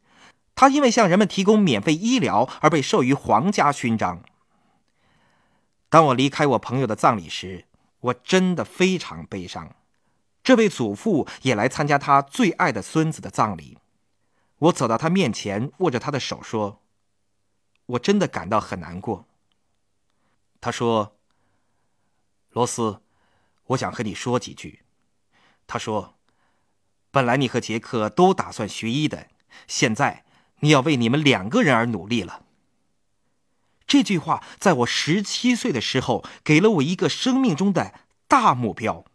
他因为向人们提供免费医疗而被授予皇家勋章。当我离开我朋友的葬礼时，我真的非常悲伤。这位祖父也来参加他最爱的孙子的葬礼。我走到他面前，握着他的手说：“我真的感到很难过。”他说：“罗斯，我想和你说几句。”他说。本来你和杰克都打算学医的，现在你要为你们两个人而努力了。这句话在我十七岁的时候给了我一个生命中的大目标。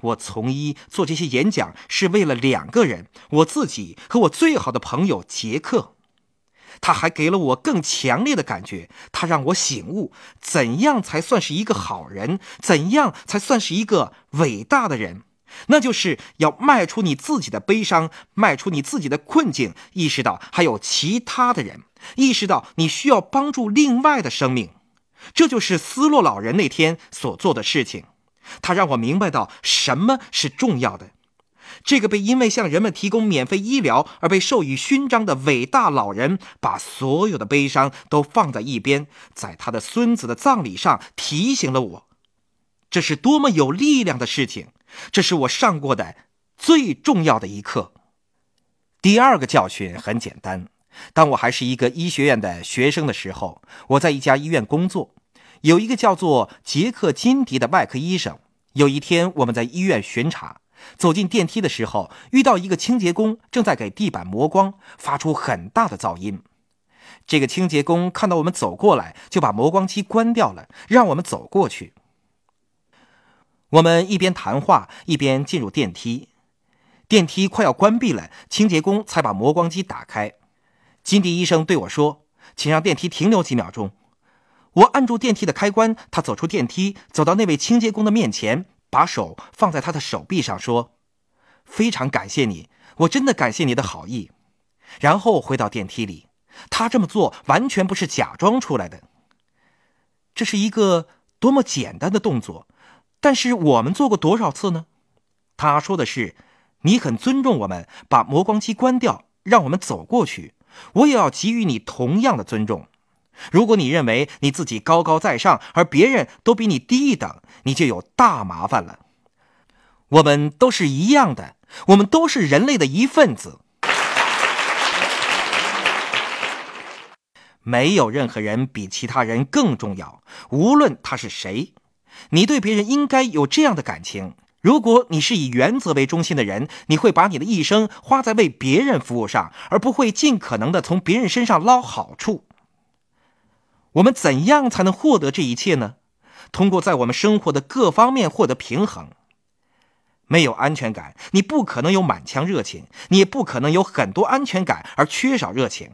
我从医做这些演讲是为了两个人：我自己和我最好的朋友杰克。他还给了我更强烈的感觉，他让我醒悟怎样才算是一个好人，怎样才算是一个伟大的人。那就是要迈出你自己的悲伤，迈出你自己的困境，意识到还有其他的人，意识到你需要帮助另外的生命。这就是斯洛老人那天所做的事情。他让我明白到什么是重要的。这个被因为向人们提供免费医疗而被授予勋章的伟大老人，把所有的悲伤都放在一边，在他的孙子的葬礼上提醒了我，这是多么有力量的事情。这是我上过的最重要的一课。第二个教训很简单：当我还是一个医学院的学生的时候，我在一家医院工作，有一个叫做杰克金迪的外科医生。有一天，我们在医院巡查，走进电梯的时候，遇到一个清洁工正在给地板磨光，发出很大的噪音。这个清洁工看到我们走过来，就把磨光机关掉了，让我们走过去。我们一边谈话一边进入电梯，电梯快要关闭了，清洁工才把磨光机打开。金迪医生对我说：“请让电梯停留几秒钟。”我按住电梯的开关，他走出电梯，走到那位清洁工的面前，把手放在他的手臂上，说：“非常感谢你，我真的感谢你的好意。”然后回到电梯里。他这么做完全不是假装出来的。这是一个多么简单的动作！但是我们做过多少次呢？他说的是：“你很尊重我们，把磨光机关掉，让我们走过去。我也要给予你同样的尊重。如果你认为你自己高高在上，而别人都比你低一等，你就有大麻烦了。我们都是一样的，我们都是人类的一份子。没有任何人比其他人更重要，无论他是谁。”你对别人应该有这样的感情。如果你是以原则为中心的人，你会把你的一生花在为别人服务上，而不会尽可能的从别人身上捞好处。我们怎样才能获得这一切呢？通过在我们生活的各方面获得平衡。没有安全感，你不可能有满腔热情；你也不可能有很多安全感而缺少热情。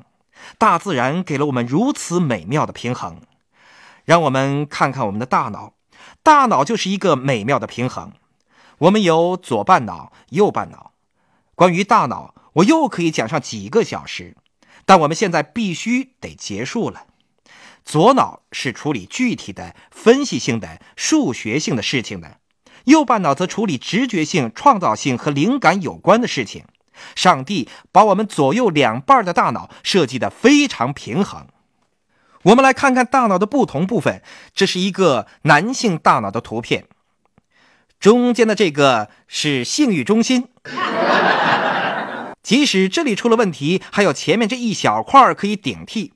大自然给了我们如此美妙的平衡。让我们看看我们的大脑。大脑就是一个美妙的平衡，我们有左半脑、右半脑。关于大脑，我又可以讲上几个小时，但我们现在必须得结束了。左脑是处理具体的、分析性的、数学性的事情的，右半脑则处理直觉性、创造性和灵感有关的事情。上帝把我们左右两半的大脑设计得非常平衡。我们来看看大脑的不同部分。这是一个男性大脑的图片，中间的这个是性欲中心。即使这里出了问题，还有前面这一小块可以顶替。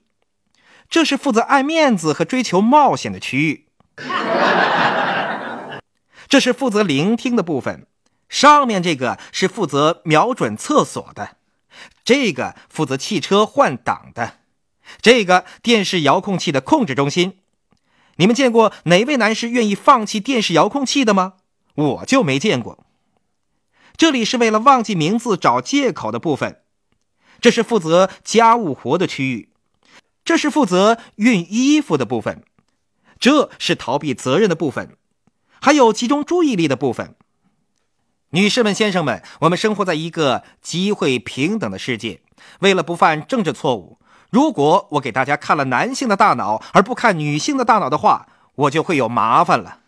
这是负责爱面子和追求冒险的区域。这是负责聆听的部分。上面这个是负责瞄准厕所的，这个负责汽车换挡的。这个电视遥控器的控制中心，你们见过哪位男士愿意放弃电视遥控器的吗？我就没见过。这里是为了忘记名字找借口的部分，这是负责家务活的区域，这是负责熨衣服的部分，这是逃避责任的部分，还有集中注意力的部分。女士们、先生们，我们生活在一个机会平等的世界，为了不犯政治错误。如果我给大家看了男性的大脑而不看女性的大脑的话，我就会有麻烦了。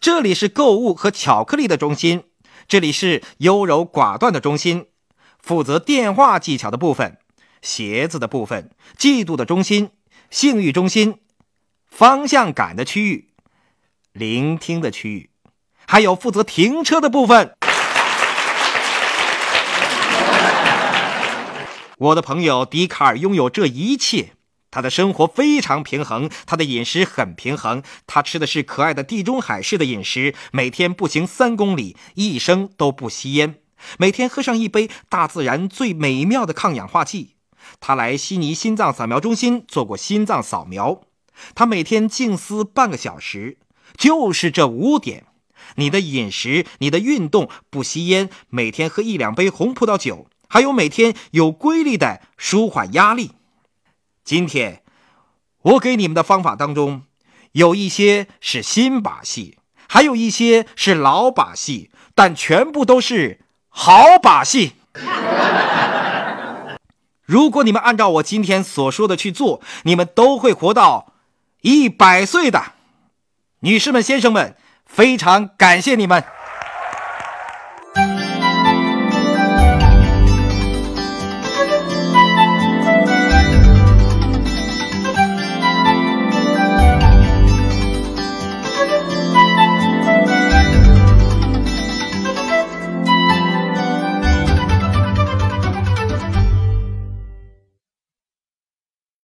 这里是购物和巧克力的中心，这里是优柔寡断的中心，负责电话技巧的部分，鞋子的部分，嫉妒的中心，性欲中心，方向感的区域，聆听的区域，还有负责停车的部分。我的朋友笛卡尔拥有这一切，他的生活非常平衡，他的饮食很平衡，他吃的是可爱的地中海式的饮食，每天步行三公里，一生都不吸烟，每天喝上一杯大自然最美妙的抗氧化剂。他来悉尼心脏扫描中心做过心脏扫描，他每天静思半个小时，就是这五点：你的饮食、你的运动、不吸烟、每天喝一两杯红葡萄酒。还有每天有规律的舒缓压力。今天我给你们的方法当中，有一些是新把戏，还有一些是老把戏，但全部都是好把戏。如果你们按照我今天所说的去做，你们都会活到一百岁的。女士们、先生们，非常感谢你们。